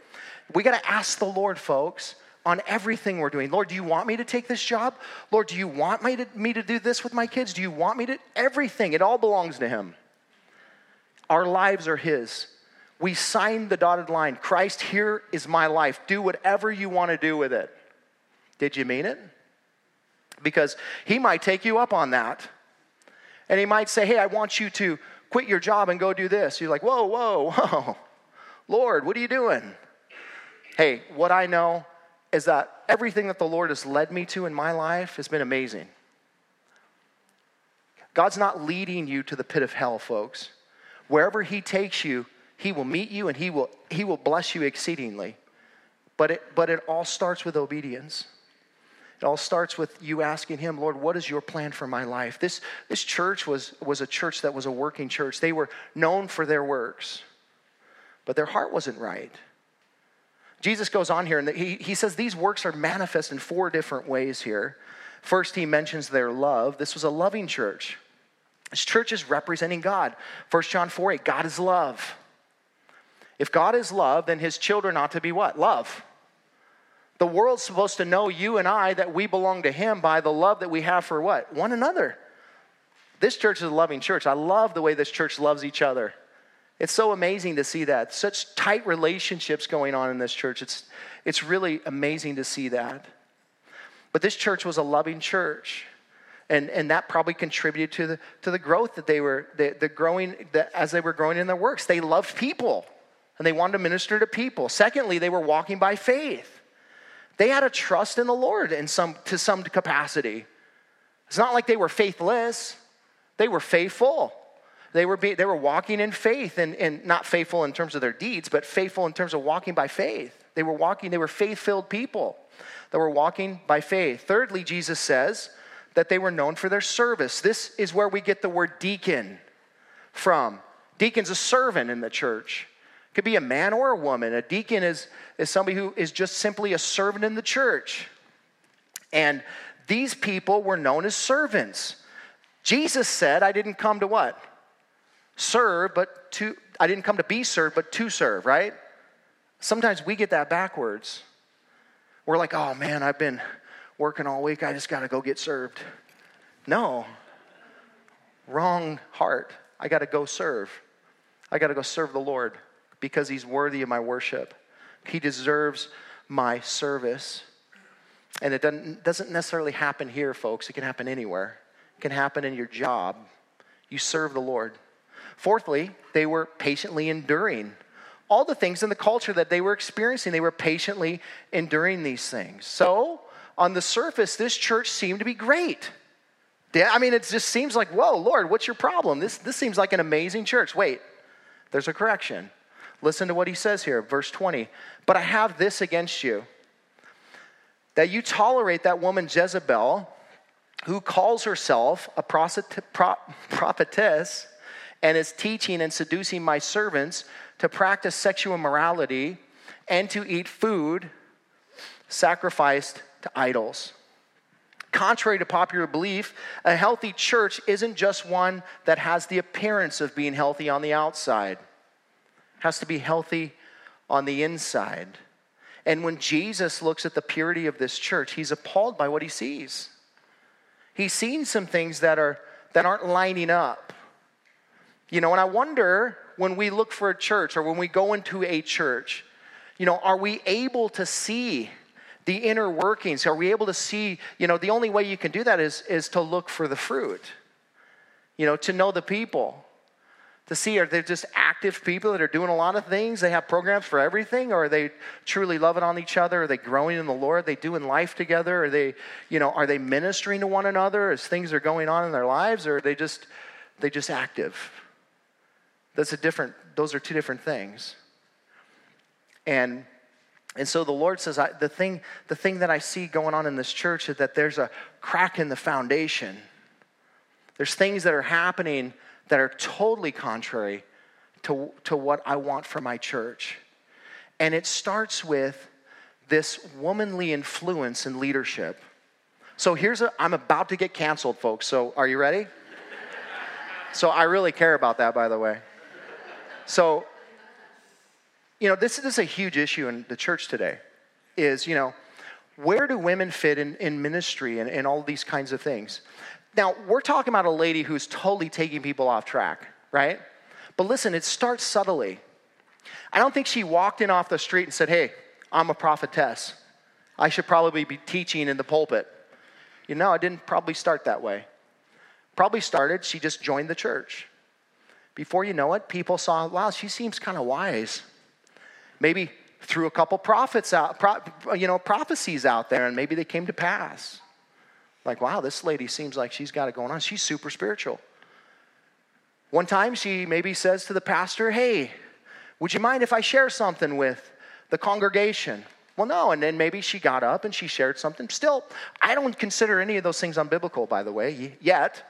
We got to ask the Lord, folks, on everything we're doing. Lord, do you want me to take this job? Lord, do you want me to, me to do this with my kids? Do you want me to? Everything. It all belongs to him. Our lives are his. We signed the dotted line. Christ, here is my life. Do whatever you want to do with it. Did you mean it? Because he might take you up on that. And he might say, Hey, I want you to quit your job and go do this. You're like, Whoa, whoa, whoa. Lord, what are you doing? Hey, what I know is that everything that the Lord has led me to in my life has been amazing. God's not leading you to the pit of hell, folks. Wherever He takes you, He will meet you and He will, he will bless you exceedingly. But it, but it all starts with obedience. It all starts with you asking him, Lord, what is your plan for my life? This, this church was, was a church that was a working church. They were known for their works, but their heart wasn't right. Jesus goes on here and he, he says these works are manifest in four different ways here. First, he mentions their love. This was a loving church. This church is representing God. 1 John 4 8, God is love. If God is love, then his children ought to be what? Love. The world's supposed to know you and I that we belong to Him by the love that we have for what? One another. This church is a loving church. I love the way this church loves each other. It's so amazing to see that. Such tight relationships going on in this church. It's, it's really amazing to see that. But this church was a loving church. And, and that probably contributed to the, to the growth that they were, the, the growing, the, as they were growing in their works. They loved people and they wanted to minister to people. Secondly, they were walking by faith. They had a trust in the Lord in some, to some capacity. It's not like they were faithless, they were faithful. They were, be, they were walking in faith, and, and not faithful in terms of their deeds, but faithful in terms of walking by faith. They were walking, they were faith filled people that were walking by faith. Thirdly, Jesus says that they were known for their service. This is where we get the word deacon from. Deacon's a servant in the church. Could be a man or a woman. A deacon is, is somebody who is just simply a servant in the church. And these people were known as servants. Jesus said, I didn't come to what? Serve, but to, I didn't come to be served, but to serve, right? Sometimes we get that backwards. We're like, oh man, I've been working all week, I just got to go get served. No, wrong heart. I got to go serve. I got to go serve the Lord because he's worthy of my worship. He deserves my service. And it doesn't, necessarily happen here, folks. It can happen anywhere. It can happen in your job. You serve the Lord. Fourthly, they were patiently enduring all the things in the culture that they were experiencing. They were patiently enduring these things. So, on the surface, this church seemed to be great. I mean, it just seems like, whoa, Lord, what's your problem? This, this seems like an amazing church. Wait, there's a correction. Listen to what he says here, verse 20. But I have this against you that you tolerate that woman Jezebel, who calls herself a prophetess and is teaching and seducing my servants to practice sexual immorality and to eat food sacrificed to idols. Contrary to popular belief, a healthy church isn't just one that has the appearance of being healthy on the outside has to be healthy on the inside. And when Jesus looks at the purity of this church, he's appalled by what he sees. He's seen some things that are that aren't lining up. You know, and I wonder when we look for a church or when we go into a church, you know, are we able to see the inner workings? Are we able to see, you know, the only way you can do that is is to look for the fruit. You know, to know the people to see are they just active people that are doing a lot of things? They have programs for everything? Or are they truly loving on each other? Are they growing in the lord? Are they doing life together? Are they you know are they ministering to one another as things are going on in their lives? Or are they just they just active? That's a different those are two different things. And and so the lord says I, the thing the thing that i see going on in this church is that there's a crack in the foundation. There's things that are happening that are totally contrary to, to what I want for my church. And it starts with this womanly influence in leadership. So here's a, I'm about to get canceled, folks. So are you ready? so I really care about that, by the way. So, you know, this, this is a huge issue in the church today is, you know, where do women fit in, in ministry and, and all these kinds of things? Now, we're talking about a lady who's totally taking people off track, right? But listen, it starts subtly. I don't think she walked in off the street and said, Hey, I'm a prophetess. I should probably be teaching in the pulpit. You know, it didn't probably start that way. Probably started, she just joined the church. Before you know it, people saw, wow, she seems kind of wise. Maybe threw a couple prophets out, you know, prophecies out there, and maybe they came to pass. Like, wow, this lady seems like she's got it going on. She's super spiritual. One time she maybe says to the pastor, Hey, would you mind if I share something with the congregation? Well, no. And then maybe she got up and she shared something. Still, I don't consider any of those things unbiblical, by the way, yet.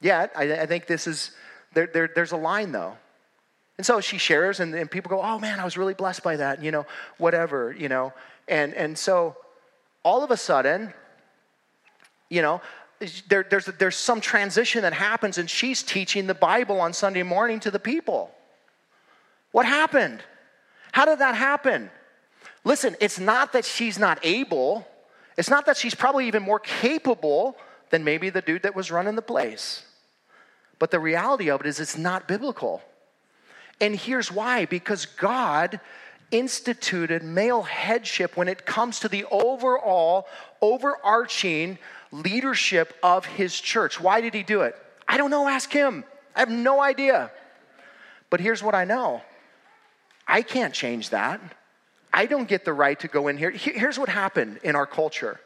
Yet, I, I think this is, there, there, there's a line though. And so she shares, and, and people go, Oh man, I was really blessed by that, you know, whatever, you know. And, and so all of a sudden, you know, there, there's, there's some transition that happens, and she's teaching the Bible on Sunday morning to the people. What happened? How did that happen? Listen, it's not that she's not able, it's not that she's probably even more capable than maybe the dude that was running the place. But the reality of it is, it's not biblical. And here's why because God instituted male headship when it comes to the overall, overarching leadership of his church. Why did he do it? I don't know, ask him. I have no idea. But here's what I know I can't change that. I don't get the right to go in here. Here's what happened in our culture,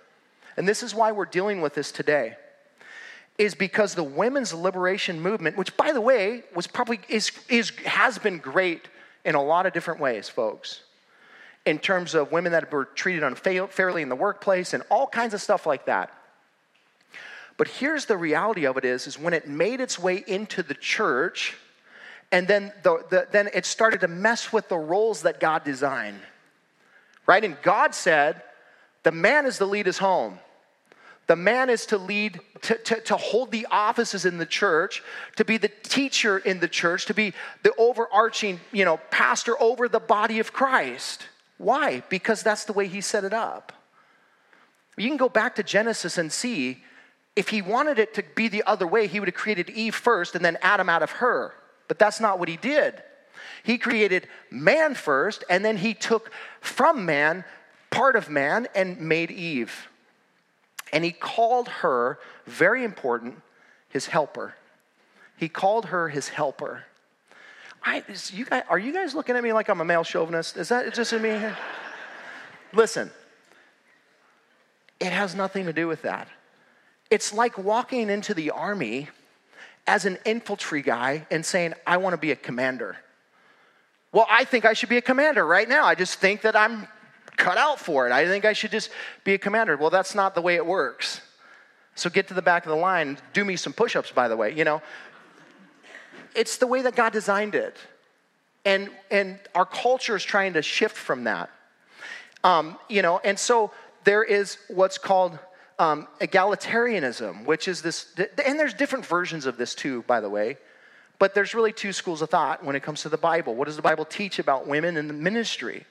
and this is why we're dealing with this today. Is because the women's liberation movement, which by the way was probably is, is has been great in a lot of different ways, folks, in terms of women that were treated unfairly in the workplace and all kinds of stuff like that. But here's the reality of it is, is when it made its way into the church, and then, the, the, then it started to mess with the roles that God designed. Right? And God said, the man is to lead his home. The man is to lead, to, to, to, hold the offices in the church, to be the teacher in the church, to be the overarching, you know, pastor over the body of Christ. Why? Because that's the way he set it up. You can go back to Genesis and see if he wanted it to be the other way, he would have created Eve first and then Adam out of her. But that's not what he did. He created man first, and then he took from man part of man and made Eve. And he called her, very important, his helper. He called her his helper. I, you guys, are you guys looking at me like I'm a male chauvinist? Is that just in me? Listen, it has nothing to do with that. It's like walking into the army as an infantry guy and saying, I want to be a commander. Well, I think I should be a commander right now. I just think that I'm cut out for it. I think I should just be a commander. Well, that's not the way it works. So get to the back of the line. Do me some push ups, by the way. You know, it's the way that God designed it. And, and our culture is trying to shift from that. Um, you know, and so there is what's called um, egalitarianism, which is this, and there's different versions of this too, by the way. But there's really two schools of thought when it comes to the Bible. What does the Bible teach about women in the ministry?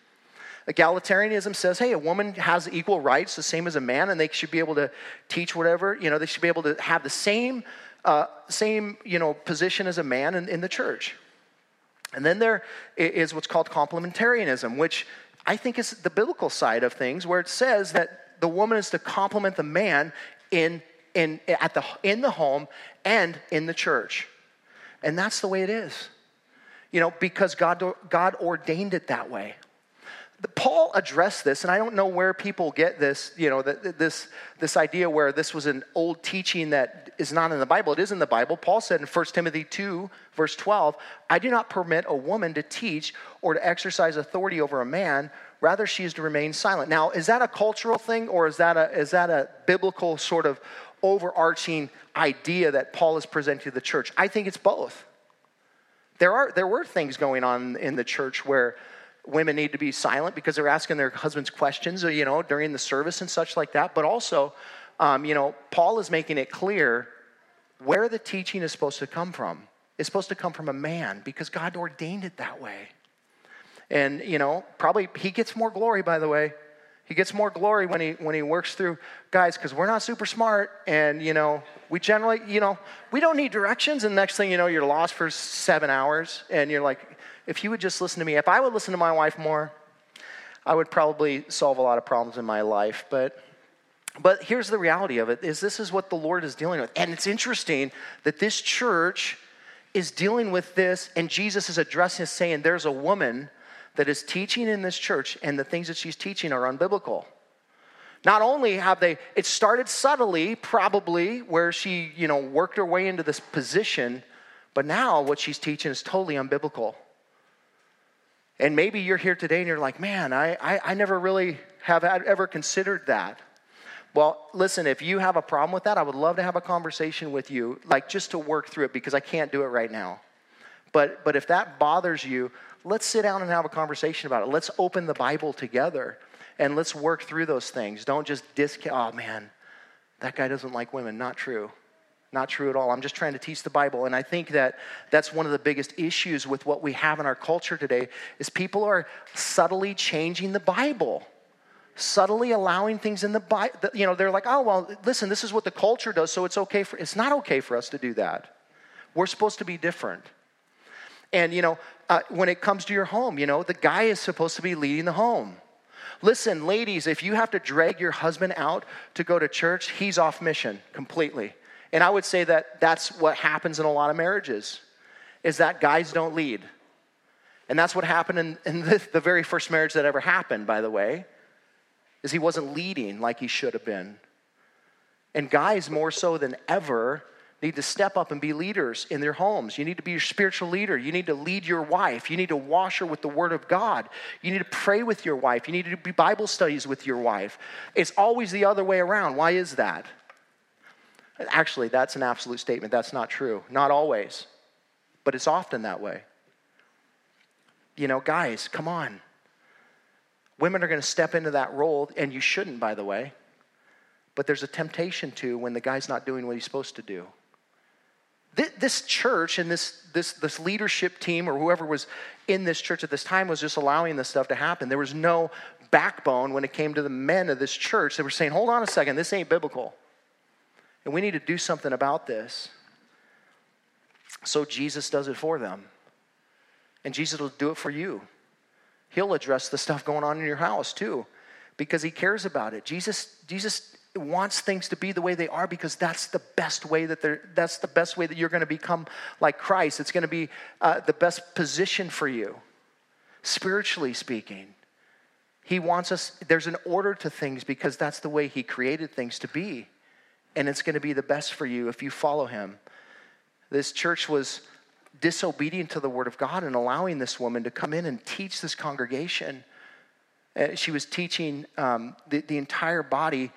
Egalitarianism says, hey, a woman has equal rights, the same as a man, and they should be able to teach whatever, you know, they should be able to have the same, uh, same you know, position as a man in, in the church. And then there is what's called complementarianism, which I think is the biblical side of things, where it says that the woman is to complement the man in, in, at the, in the home and in the church. And that's the way it is. You know, because God, God ordained it that way. Paul addressed this, and I don't know where people get this, you know, this, this idea where this was an old teaching that is not in the Bible. It is in the Bible. Paul said in 1 Timothy 2, verse 12, I do not permit a woman to teach or to exercise authority over a man, Rather, she is to remain silent. Now, is that a cultural thing or is that a, is that a biblical sort of overarching idea that Paul is presenting to the church? I think it's both. There, are, there were things going on in the church where women need to be silent because they're asking their husbands questions, you know, during the service and such like that. But also, um, you know, Paul is making it clear where the teaching is supposed to come from. It's supposed to come from a man because God ordained it that way. And, you know, probably he gets more glory, by the way. He gets more glory when he when he works through guys because we're not super smart. And you know we generally you know we don't need directions. And next thing you know you're lost for seven hours. And you're like if you would just listen to me if I would listen to my wife more I would probably solve a lot of problems in my life. But but here's the reality of it is this is what the Lord is dealing with. And it's interesting that this church is dealing with this and Jesus is addressing saying there's a woman that is teaching in this church, and the things that she's teaching are unbiblical. Not only have they, it started subtly, probably, where she, you know, worked her way into this position, but now what she's teaching is totally unbiblical. And maybe you're here today and you're like, man, I, I, I never really have ever considered that. Well, listen, if you have a problem with that, I would love to have a conversation with you, like just to work through it because I can't do it right now. But, but if that bothers you, let's sit down and have a conversation about it. Let's open the Bible together and let's work through those things. Don't just discount, oh man, that guy doesn't like women. Not true. Not true at all. I'm just trying to teach the Bible. And I think that that's one of the biggest issues with what we have in our culture today is people are subtly changing the Bible. Subtly allowing things in the Bible. You know, they're like, oh, well, listen, this is what the culture does, so it's okay for, it's not okay for us to do that. We're supposed to be different. And, you know, uh, when it comes to your home, you know, the guy is supposed to be leading the home. Listen, ladies, if you have to drag your husband out to go to church, he's off mission completely. And I would say that that's what happens in a lot of marriages, is that guys don't lead. And that's what happened in, in the, the very first marriage that ever happened, by the way, is he wasn't leading like he should have been. And guys, more so than ever, need to step up and be leaders in their homes. You need to be your spiritual leader. You need to lead your wife. You need to wash her with the Word of God. You need to pray with your wife. You need to do Bible studies with your wife. It's always the other way around. Why is that? Actually, that's an absolute statement. That's not true. Not always, but it's often that way. You know, guys, come on. Women are going to step into that role, and you shouldn't, by the way. But there's a temptation to when the guy's not doing what he's supposed to do. This church and this, this, this leadership team or whoever was in this church at this time was just allowing this stuff to happen. There was no backbone when it came to the men of this church. They were saying, hold on a second, this ain't biblical. And we need to do something about this. So Jesus does it for them. And Jesus will do it for you. He'll address the stuff going on in your house too, because he cares about it. Jesus, Jesus wants things to be the way they are because that's the best way that they're that's the best way that you're going to become like christ. It's going to be uh, the best position for you. Spiritually speaking he wants us there's an order to things because that's the way he created things to be. And it's going to be the best for you if you follow him. This church was disobedient to the word of god and allowing this woman to come in and teach this congregation. Uh, she was teaching um, the, the entire body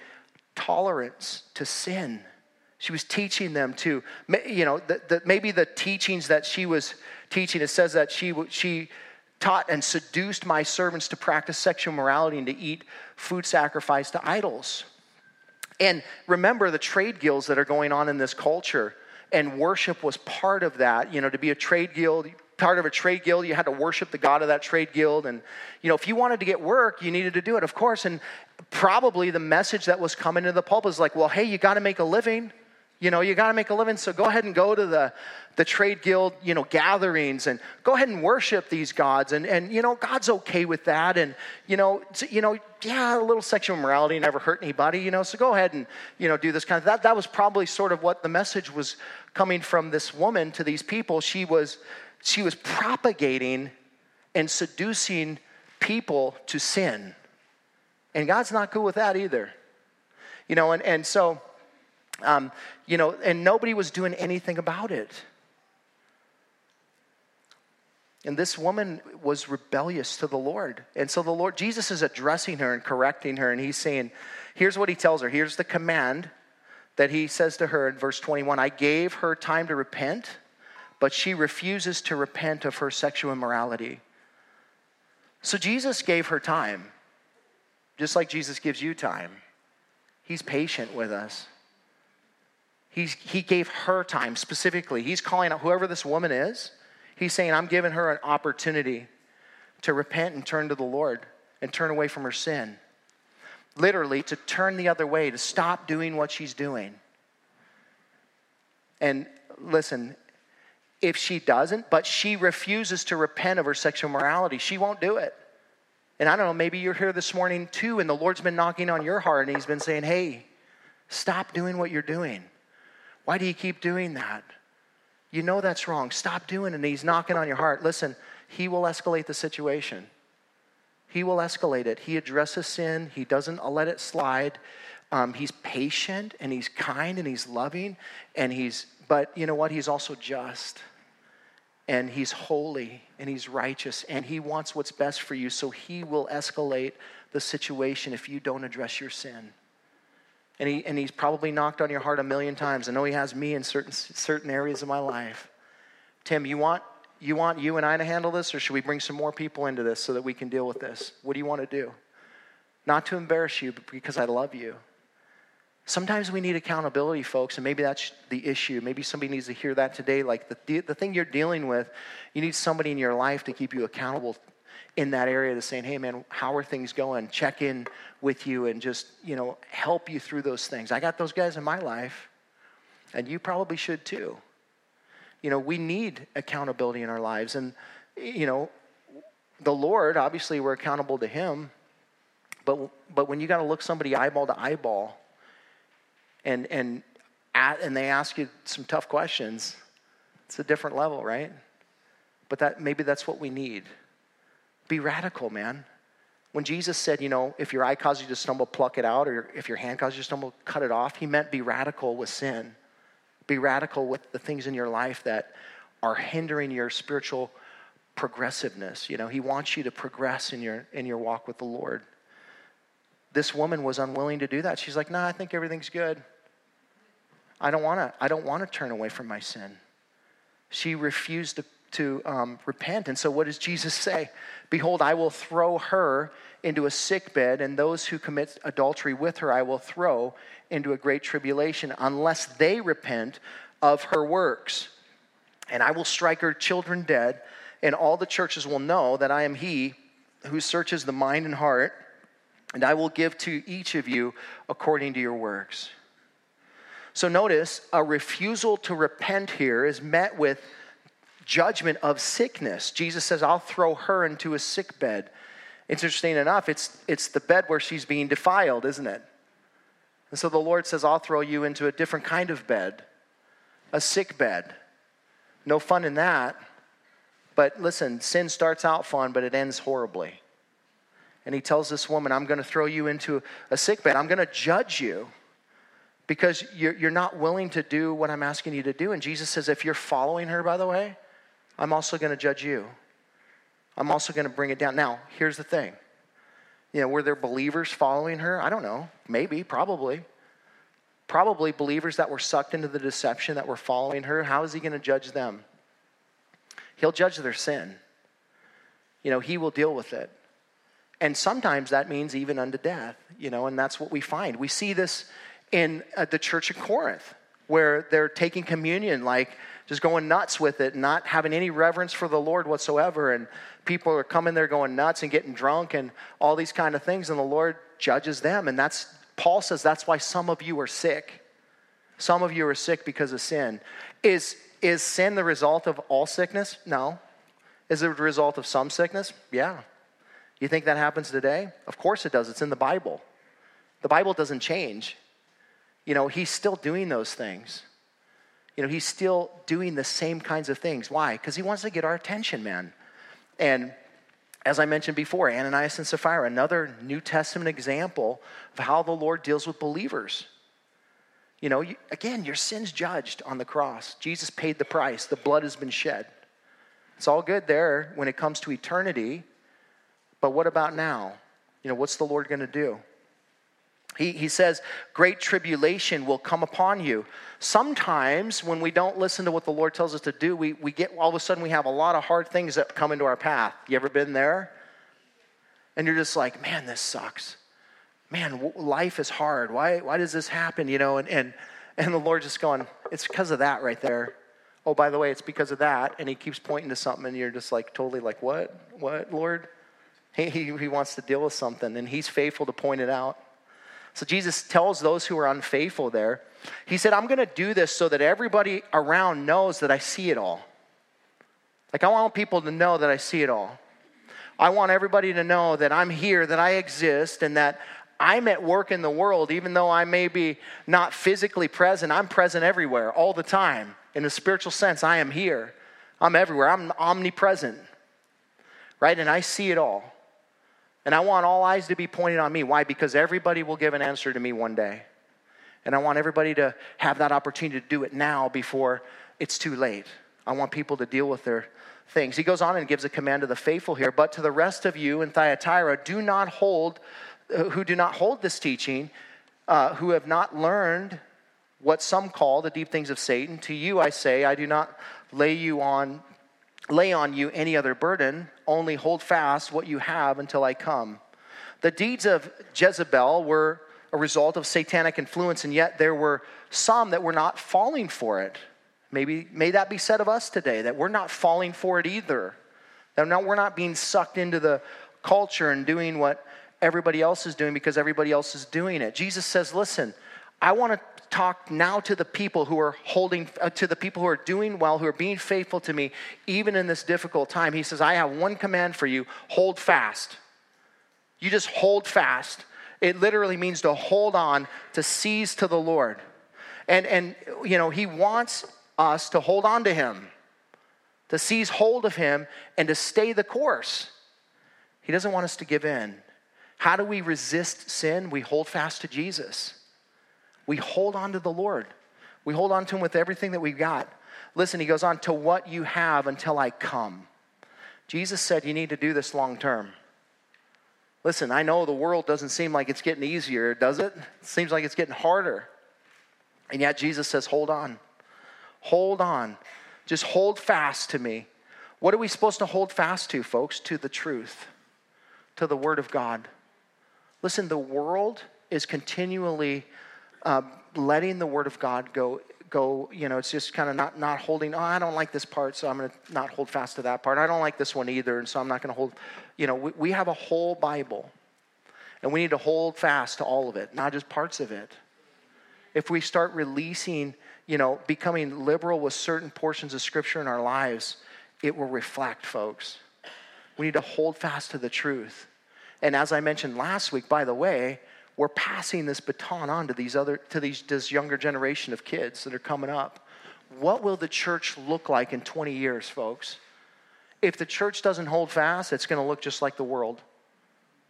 tolerance to sin. She was teaching them to, you know, the, the, maybe the teachings that she was teaching, it says that she, she taught and seduced my servants to practice sexual morality and to eat food sacrificed to idols. And remember the trade guilds that are going on in this culture, and worship was part of that. You know, to be a trade guild, part of a trade guild, you had to worship the God of that trade guild. And, you know, if you wanted to get work, you needed to do it, of course. And probably the message that was coming to the pulpit is like, well, hey, you got to make a living. You know, you got to make a living, so go ahead and go to the, the trade guild, you know, gatherings and go ahead and worship these gods. And, and you know, God's okay with that. And, you know, you know, yeah, a little sexual morality never hurt anybody, you know, so go ahead and, you know, do this kind of, that, that was probably sort of what the message was coming from this woman to these people. She was, she was propagating and seducing people to sin. And God's not cool with that either. You know, and, and so, um, you know, and nobody was doing anything about it. And this woman was rebellious to the Lord. And so the Lord, Jesus is addressing her and correcting her, and he's saying, here's what he tells her. Here's the command that he says to her in verse 21 I gave her time to repent, but she refuses to repent of her sexual immorality. So Jesus gave her time, just like Jesus gives you time. He's patient with us. He's, he gave her time specifically. He's calling out whoever this woman is. He's saying, I'm giving her an opportunity to repent and turn to the Lord and turn away from her sin. Literally, to turn the other way, to stop doing what she's doing. And listen, if she doesn't, but she refuses to repent of her sexual morality, she won't do it. And I don't know, maybe you're here this morning too, and the Lord's been knocking on your heart and He's been saying, hey, stop doing what you're doing. Why do you keep doing that? You know that's wrong. Stop doing it. And He's knocking on your heart. Listen, He will escalate the situation. He will escalate it. He addresses sin, He doesn't let it slide. Um, he's patient and he's kind and he's loving and he's, but you know what? He's also just and he's holy and he's righteous and he wants what's best for you. So he will escalate the situation if you don't address your sin. And, he, and he's probably knocked on your heart a million times. I know he has me in certain, certain areas of my life. Tim you want, you want you and i to handle this or should we bring some more people into this so that we can deal with this? What do you want to do? Not to embarrass you but because i love you Sometimes we need accountability, folks, and maybe that's the issue. Maybe somebody needs to hear that today. Like the, the thing you're dealing with, you need somebody in your life to keep you accountable in that area to saying, hey, man, how are things going? Check in with you and just, you know, help you through those things. I got those guys in my life, and you probably should too. You know, we need accountability in our lives. And, you know, the Lord, obviously, we're accountable to Him. But, but when you got to look somebody eyeball to eyeball, and, and, at, and they ask you some tough questions, it's a different level, right? But that, maybe that's what we need. Be radical, man. When Jesus said, you know, if your eye causes you to stumble, pluck it out, or if your hand causes you to stumble, cut it off, he meant be radical with sin. Be radical with the things in your life that are hindering your spiritual progressiveness. You know, he wants you to progress in your in your walk with the Lord. This woman was unwilling to do that. She's like, "Nah, I think everything's good." I don't want to. I don't want to turn away from my sin. She refused to, to um, repent. And so, what does Jesus say? Behold, I will throw her into a sick bed, and those who commit adultery with her I will throw into a great tribulation, unless they repent of her works. And I will strike her children dead, and all the churches will know that I am He who searches the mind and heart, and I will give to each of you according to your works. So notice a refusal to repent here is met with judgment of sickness. Jesus says, I'll throw her into a sick bed. It's Interesting enough, it's, it's the bed where she's being defiled, isn't it? And so the Lord says, I'll throw you into a different kind of bed, a sick bed. No fun in that. But listen, sin starts out fun, but it ends horribly. And he tells this woman, I'm going to throw you into a sick bed. I'm going to judge you because you're, not willing to do what I'm asking you to do. And Jesus says, if you're following her, by the way, I'm also going to judge you. I'm also going to bring it down. Now, here's the thing. You know, were there believers following her? I don't know. Maybe, probably. Probably believers that were sucked into the deception that were following her. How is he going to judge them? He'll judge their sin. You know, he will deal with it. And sometimes that means even unto death, you know, and that's what we find. We see this in uh, the church of Corinth, where they're taking communion, like just going nuts with it, not having any reverence for the Lord whatsoever. And people are coming there going nuts and getting drunk and all these kind of things. And the Lord judges them. And that's, Paul says, that's why some of you are sick. Some of you are sick because of sin. Is, is sin the result of all sickness? No. Is it the result of some sickness? Yeah. You think that happens today? Of course it does. It's in the Bible. The Bible doesn't change you know, he's still doing those things. You know, he's still doing the same kinds of things. Why? Because he wants to get our attention, man. And as I mentioned before, Ananias and Sapphira, another New Testament example of how the Lord deals with believers. You know, you, again, your sin's judged on the cross. Jesus paid the price, the blood has been shed. It's all good there when it comes to eternity. But what about now? You know, what's the Lord going to do? He, he says, Great tribulation will come upon you. Sometimes, when we don't listen to what the Lord tells us to do, we, we get all of a sudden we have a lot of hard things that come into our path. You ever been there? And you're just like, man, this sucks. Man, life is hard. Why, why does this happen? You know, and, and, and the Lord just going, it's because of that right there. Oh, by the way, it's because of that. And he keeps pointing to something, and you're just like, totally like, what? What, Lord? He, he, he wants to deal with something, and he's faithful to point it out. So Jesus tells those who are unfaithful there, He said, I'm going to do this so that everybody around knows that I see it all. Like, I want people to know that I see it all. I want everybody to know that I'm here, that I exist, and that I'm at work in the world, even though I may be not physically present, I'm present everywhere all the time. In a spiritual sense, I am here. I'm everywhere. I'm omnipresent, right? And I see it all. And I want all eyes to be pointed on me. Why? Because everybody will give an answer to me one day. And I want everybody to have that opportunity to do it now before it's too late. I want people to deal with their things. He goes on and gives a command to the faithful here, but to the rest of you in Thyatira, do not hold, uh, who do not hold this teaching, uh, who have not learned what some call the deep things of Satan. To you I say, I do not lay you on lay on you any other burden, only hold fast what you have until I come. The deeds of Jezebel were a result of satanic influence, and yet there were some that were not falling for it. Maybe may that be said of us today that we're not falling for it either. That we're not being sucked into the culture and doing what everybody else is doing because everybody else is doing it. Jesus says, "Listen, I want to talk now to the people who are holding, uh, to the people who are doing well, who are being faithful to me, even in this difficult time. He says, I have one command for you hold fast. You just hold fast. It literally means to hold on, to seize to the Lord. And, and you know, He wants us to hold on to Him, to seize hold of Him, and to stay the course. He doesn't want us to give in. How do we resist sin? We hold fast to Jesus. We hold on to the Lord. We hold on to Him with everything that we've got. Listen, He goes on, to what you have until I come. Jesus said you need to do this long term. Listen, I know the world doesn't seem like it's getting easier, does it? It seems like it's getting harder. And yet Jesus says, hold on. Hold on. Just hold fast to me. What are we supposed to hold fast to, folks? To the truth, to the Word of God. Listen, the world is continually uh, letting the Word of God go go, you know, it's just kind of not, not holding, oh, I don't like this part, so I'm going to not hold fast to that part. I don't like this one either, and so I'm not going to hold, you know, we, we have a whole Bible, and we need to hold fast to all of it, not just parts of it. If we start releasing, you know, becoming liberal with certain portions of Scripture in our lives, it will reflect, folks. We need to hold fast to the truth. And as I mentioned last week, by the way, we're passing this baton on to these other to these this younger generation of kids that are coming up. What will the church look like in 20 years folks? If the church doesn't hold fast it's going to look just like the world.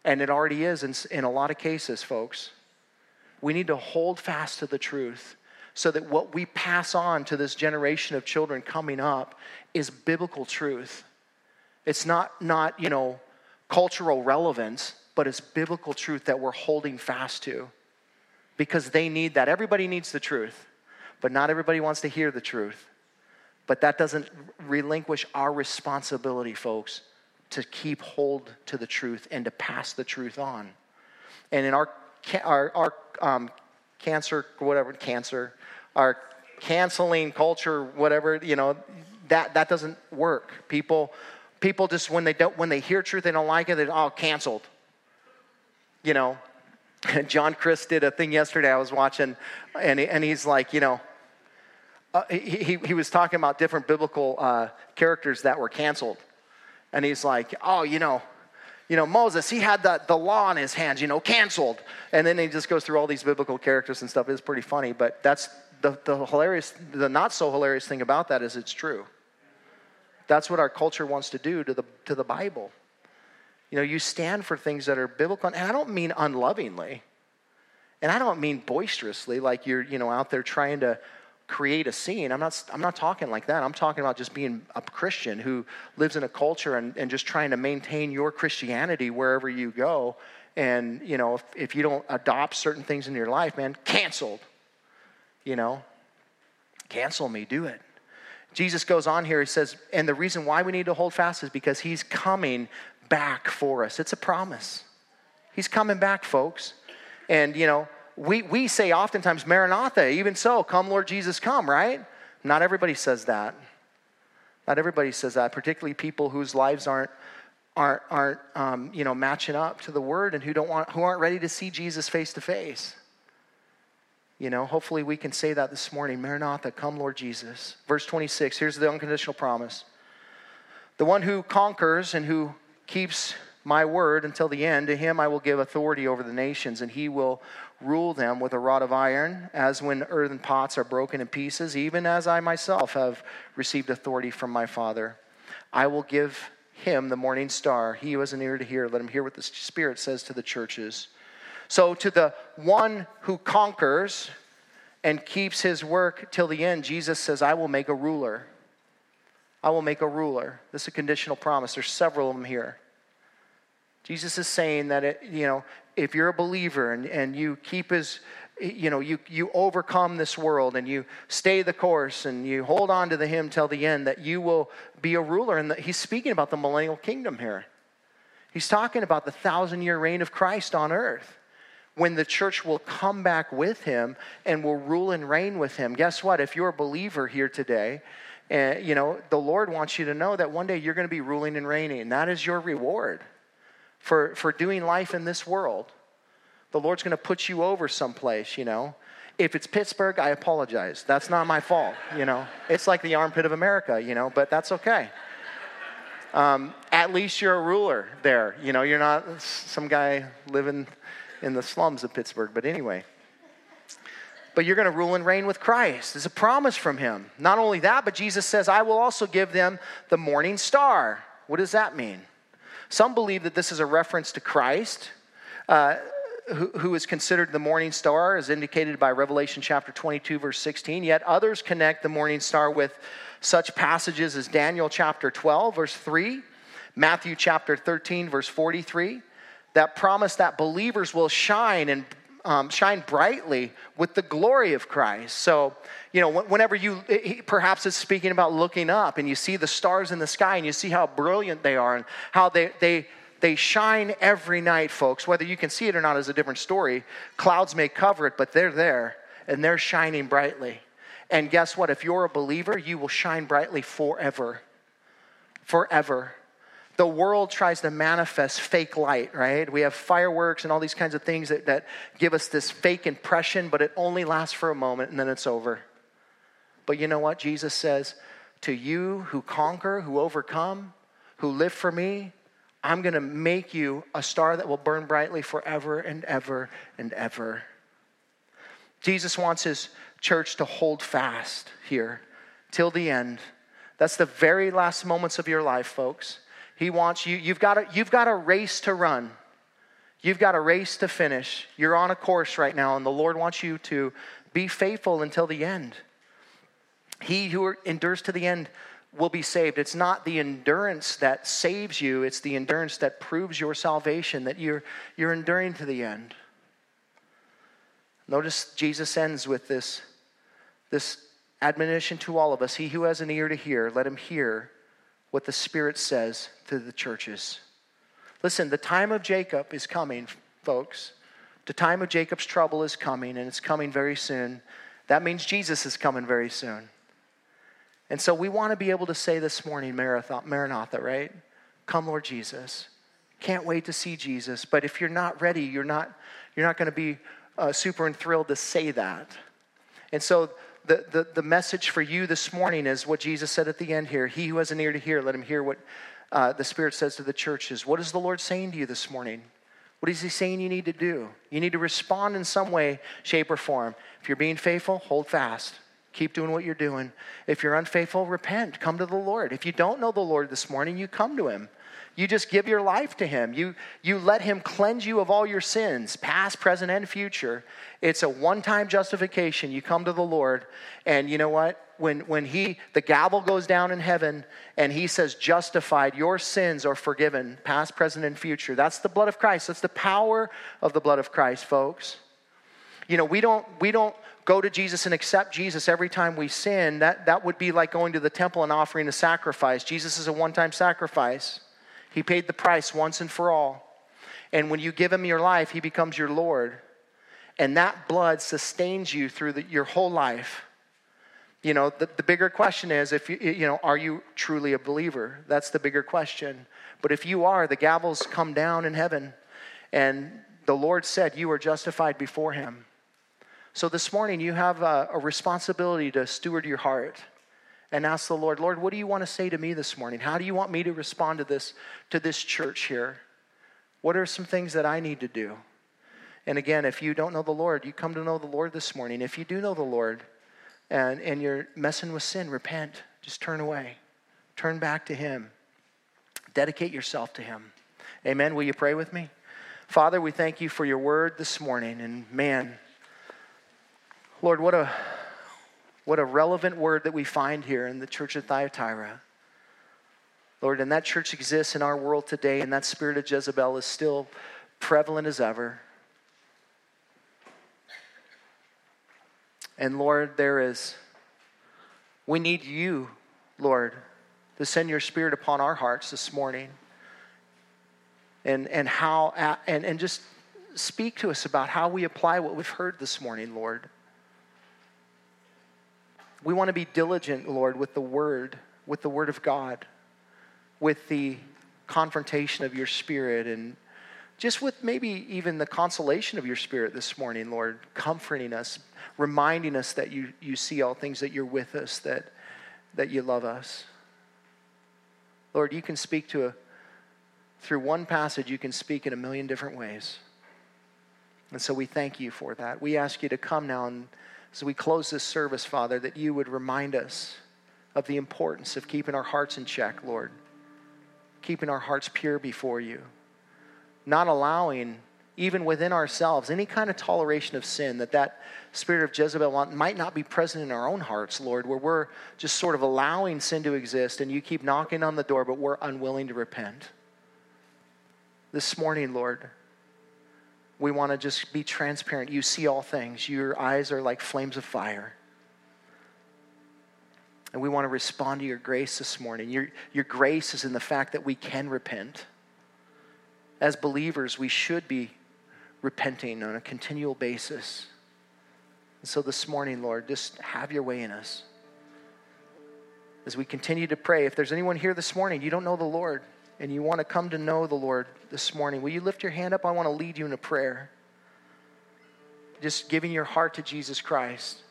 And it already is in, in a lot of cases folks. We need to hold fast to the truth so that what we pass on to this generation of children coming up is biblical truth. It's not not you know cultural relevance but it's biblical truth that we're holding fast to because they need that. Everybody needs the truth, but not everybody wants to hear the truth. But that doesn't relinquish our responsibility, folks, to keep hold to the truth and to pass the truth on. And in our, our, our um, cancer, whatever, cancer, our canceling culture, whatever, you know, that, that doesn't work. People, people just, when they, don't, when they hear truth, they don't like it, they're all oh, canceled you know, John Crist did a thing yesterday I was watching, and, and he's like, you know, uh, he, he was talking about different biblical uh, characters that were canceled. And he's like, oh, you know, you know, Moses, he had the, the law in his hands, you know, canceled. And then he just goes through all these biblical characters and stuff. It's pretty funny, but that's the, the hilarious, the not so hilarious thing about that is it's true. That's what our culture wants to do to the, to the Bible. You know, you stand for things that are biblical. And I don't mean unlovingly. And I don't mean boisterously, like you're, you know, out there trying to create a scene. I'm not, I'm not talking like that. I'm talking about just being a Christian who lives in a culture and, and just trying to maintain your Christianity wherever you go. And, you know, if, if you don't adopt certain things in your life, man, canceled. You know, cancel me, do it. Jesus goes on here, he says, and the reason why we need to hold fast is because he's coming back for us. It's a promise. He's coming back, folks. And, you know, we, we say oftentimes, Maranatha, even so, come, Lord Jesus, come, right? Not everybody says that. Not everybody says that, particularly people whose lives aren't, aren't, aren't um, you know, matching up to the word and who, don't want, who aren't ready to see Jesus face to face. You know, hopefully we can say that this morning. Maranatha, come, Lord Jesus. Verse 26, here's the unconditional promise. The one who conquers and who keeps my word until the end, to him I will give authority over the nations, and he will rule them with a rod of iron, as when earthen pots are broken in pieces, even as I myself have received authority from my Father. I will give him the morning star. He who has an ear to hear, let him hear what the Spirit says to the churches. So, to the one who conquers and keeps his work till the end, Jesus says, I will make a ruler. I will make a ruler. This is a conditional promise. There's several of them here. Jesus is saying that, it, you know, if you're a believer and, and you keep his, you know, you, you overcome this world and you stay the course and you hold on to the him till the end, that you will be a ruler. And he's speaking about the millennial kingdom here. He's talking about the thousand year reign of Christ on earth when the church will come back with him and will rule and reign with him. Guess what? If you're a believer here today, and you know, the Lord wants you to know that one day you're going to be ruling and reigning. And that is your reward for, for doing life in this world. The Lord's going to put you over someplace, you know. If it's Pittsburgh, I apologize. That's not my fault, you know. It's like the armpit of America, you know, but that's okay. Um, at least you're a ruler there. You know, you're not some guy living in the slums of Pittsburgh, but anyway. But you're going to rule and reign with Christ. It's a promise from him. Not only that, but Jesus says, I will also give them the morning star. What does that mean? Some believe that this is a reference to Christ, uh, who, who is considered the morning star, as indicated by Revelation chapter 22, verse 16. Yet others connect the morning star with such passages as Daniel chapter 12, verse 3, Matthew chapter 13, verse 43, that promise that believers will shine and um, shine brightly with the glory of Christ. So, you know, whenever you, perhaps it's speaking about looking up and you see the stars in the sky and you see how brilliant they are and how they, they, they shine every night, folks. Whether you can see it or not is a different story. Clouds may cover it, but they're there and they're shining brightly. And guess what? If you're a believer, you will shine brightly forever. Forever the world tries to manifest fake light, right? We have fireworks and all these kinds of things that, that give us this fake impression, but it only lasts for a moment and then it's over. But you know what? Jesus says, To you who conquer, who overcome, who live for me, I'm going to make you a star that will burn brightly forever and ever and ever. Jesus wants his church to hold fast here till the end. That's the very last moments of your life, folks. He wants you, you've got, a, you've got a race to run. You've got a race to finish. You're on a course right now, and the Lord wants you to be faithful until the end. He who endures to the end will be saved. It's not the endurance that saves you, it's the endurance that proves your salvation, that you're, you're enduring to the end. Notice Jesus ends with this, this admonition to all of us He who has an ear to hear, let him hear what the Spirit says to the churches. Listen, the time of Jacob is coming, folks. The time of Jacob's trouble is coming, and it's coming very soon. That means Jesus is coming very soon. And so we want to be able to say this morning, Maranatha, right? Come, Lord Jesus. Can't wait to see Jesus. But if you're not ready, you're not, you're not going to be uh, super and thrilled to say that. And so the, the, the message for you this morning is what Jesus said at the end here. He who has an ear to hear, let him hear what uh, the Spirit says to the churches. What is the Lord saying to you this morning? What is He saying you need to do? You need to respond in some way, shape, or form. If you're being faithful, hold fast. Keep doing what you're doing. If you're unfaithful, repent. Come to the Lord. If you don't know the Lord this morning, you come to Him. You just give your life to Him. You, you let Him cleanse you of all your sins, past, present, and future. It's a one time justification. You come to the Lord, and you know what? When, when he, the gavel goes down in heaven and he says, justified, your sins are forgiven, past, present, and future. That's the blood of Christ. That's the power of the blood of Christ, folks. You know, we don't, we don't go to Jesus and accept Jesus every time we sin. That, that would be like going to the temple and offering a sacrifice. Jesus is a one time sacrifice. He paid the price once and for all. And when you give him your life, he becomes your Lord. And that blood sustains you through the, your whole life. You know, the, the bigger question is if you, you know, are you truly a believer? That's the bigger question. But if you are, the gavels come down in heaven. And the Lord said, You are justified before him. So this morning, you have a, a responsibility to steward your heart and ask the Lord, Lord, what do you want to say to me this morning? How do you want me to respond to this, to this church here? What are some things that I need to do? And again, if you don't know the Lord, you come to know the Lord this morning. If you do know the Lord and, and you're messing with sin, repent. Just turn away. Turn back to Him. Dedicate yourself to Him. Amen. Will you pray with me? Father, we thank you for your word this morning. And man, Lord, what a what a relevant word that we find here in the church of Thyatira. Lord, and that church exists in our world today, and that spirit of Jezebel is still prevalent as ever. And Lord, there is, we need you, Lord, to send your spirit upon our hearts this morning. And, and how, and, and just speak to us about how we apply what we've heard this morning, Lord. We want to be diligent, Lord, with the word, with the word of God, with the confrontation of your spirit, and just with maybe even the consolation of your spirit this morning, Lord, comforting us, reminding us that you, you see all things, that you're with us, that, that you love us. Lord, you can speak to a, through one passage, you can speak in a million different ways. And so we thank you for that. We ask you to come now and as we close this service, Father, that you would remind us of the importance of keeping our hearts in check, Lord, keeping our hearts pure before you, not allowing even within ourselves any kind of toleration of sin that that spirit of jezebel might not be present in our own hearts lord where we're just sort of allowing sin to exist and you keep knocking on the door but we're unwilling to repent. This morning lord we want to just be transparent. You see all things, your eyes are like flames of fire. And we want to respond to your grace this morning. Your, your grace is in the fact that we can repent. As believers, we should be repenting on a continual basis. And so this morning, Lord, just have your way in us. As we continue to pray, if there's anyone here this morning, you don't know the Lord, and you want to come to know the Lord this morning, will you lift your hand up? I want to lead you in a prayer. Just giving your heart to Jesus Christ,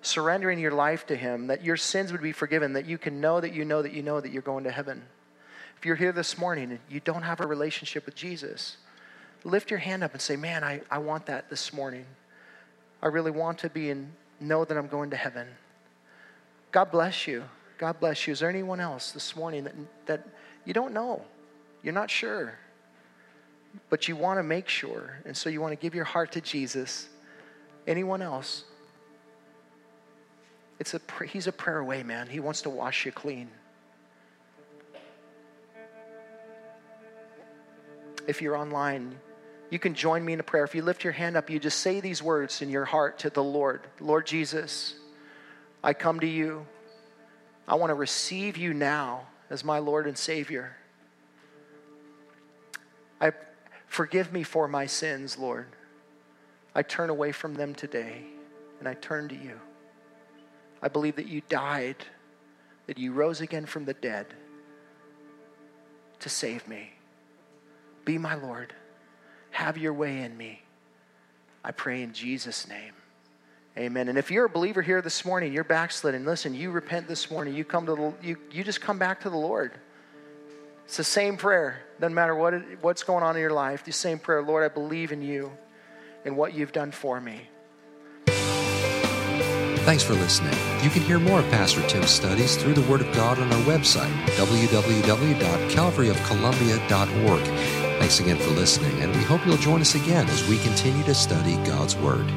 surrendering your life to Him, that your sins would be forgiven, that you can know that you know that you know that you're going to heaven. If you're here this morning and you don't have a relationship with Jesus, lift your hand up and say, Man, I, I want that this morning. I really want to be and know that I'm going to heaven. God bless you. God bless you. Is there anyone else this morning that, that you don't know? You're not sure, but you want to make sure. And so you want to give your heart to Jesus. Anyone else? It's a, he's a prayer away, man. He wants to wash you clean. If you're online, you can join me in a prayer. If you lift your hand up, you just say these words in your heart to the Lord Lord Jesus, I come to you. I want to receive you now as my Lord and Savior. I forgive me for my sins, Lord. I turn away from them today and I turn to you. I believe that you died, that you rose again from the dead to save me. Be my Lord. Have your way in me. I pray in Jesus' name. Amen. And if you're a believer here this morning, you're backsliding. Listen, you repent this morning. You come to the, you, you just come back to the Lord. It's the same prayer. Doesn't matter what it, what's going on in your life. The same prayer. Lord, I believe in you and what you've done for me. Thanks for listening. You can hear more of Pastor Tim's studies through the Word of God on our website, www.calvaryofcolumbia.org. Thanks again for listening, and we hope you'll join us again as we continue to study God's Word.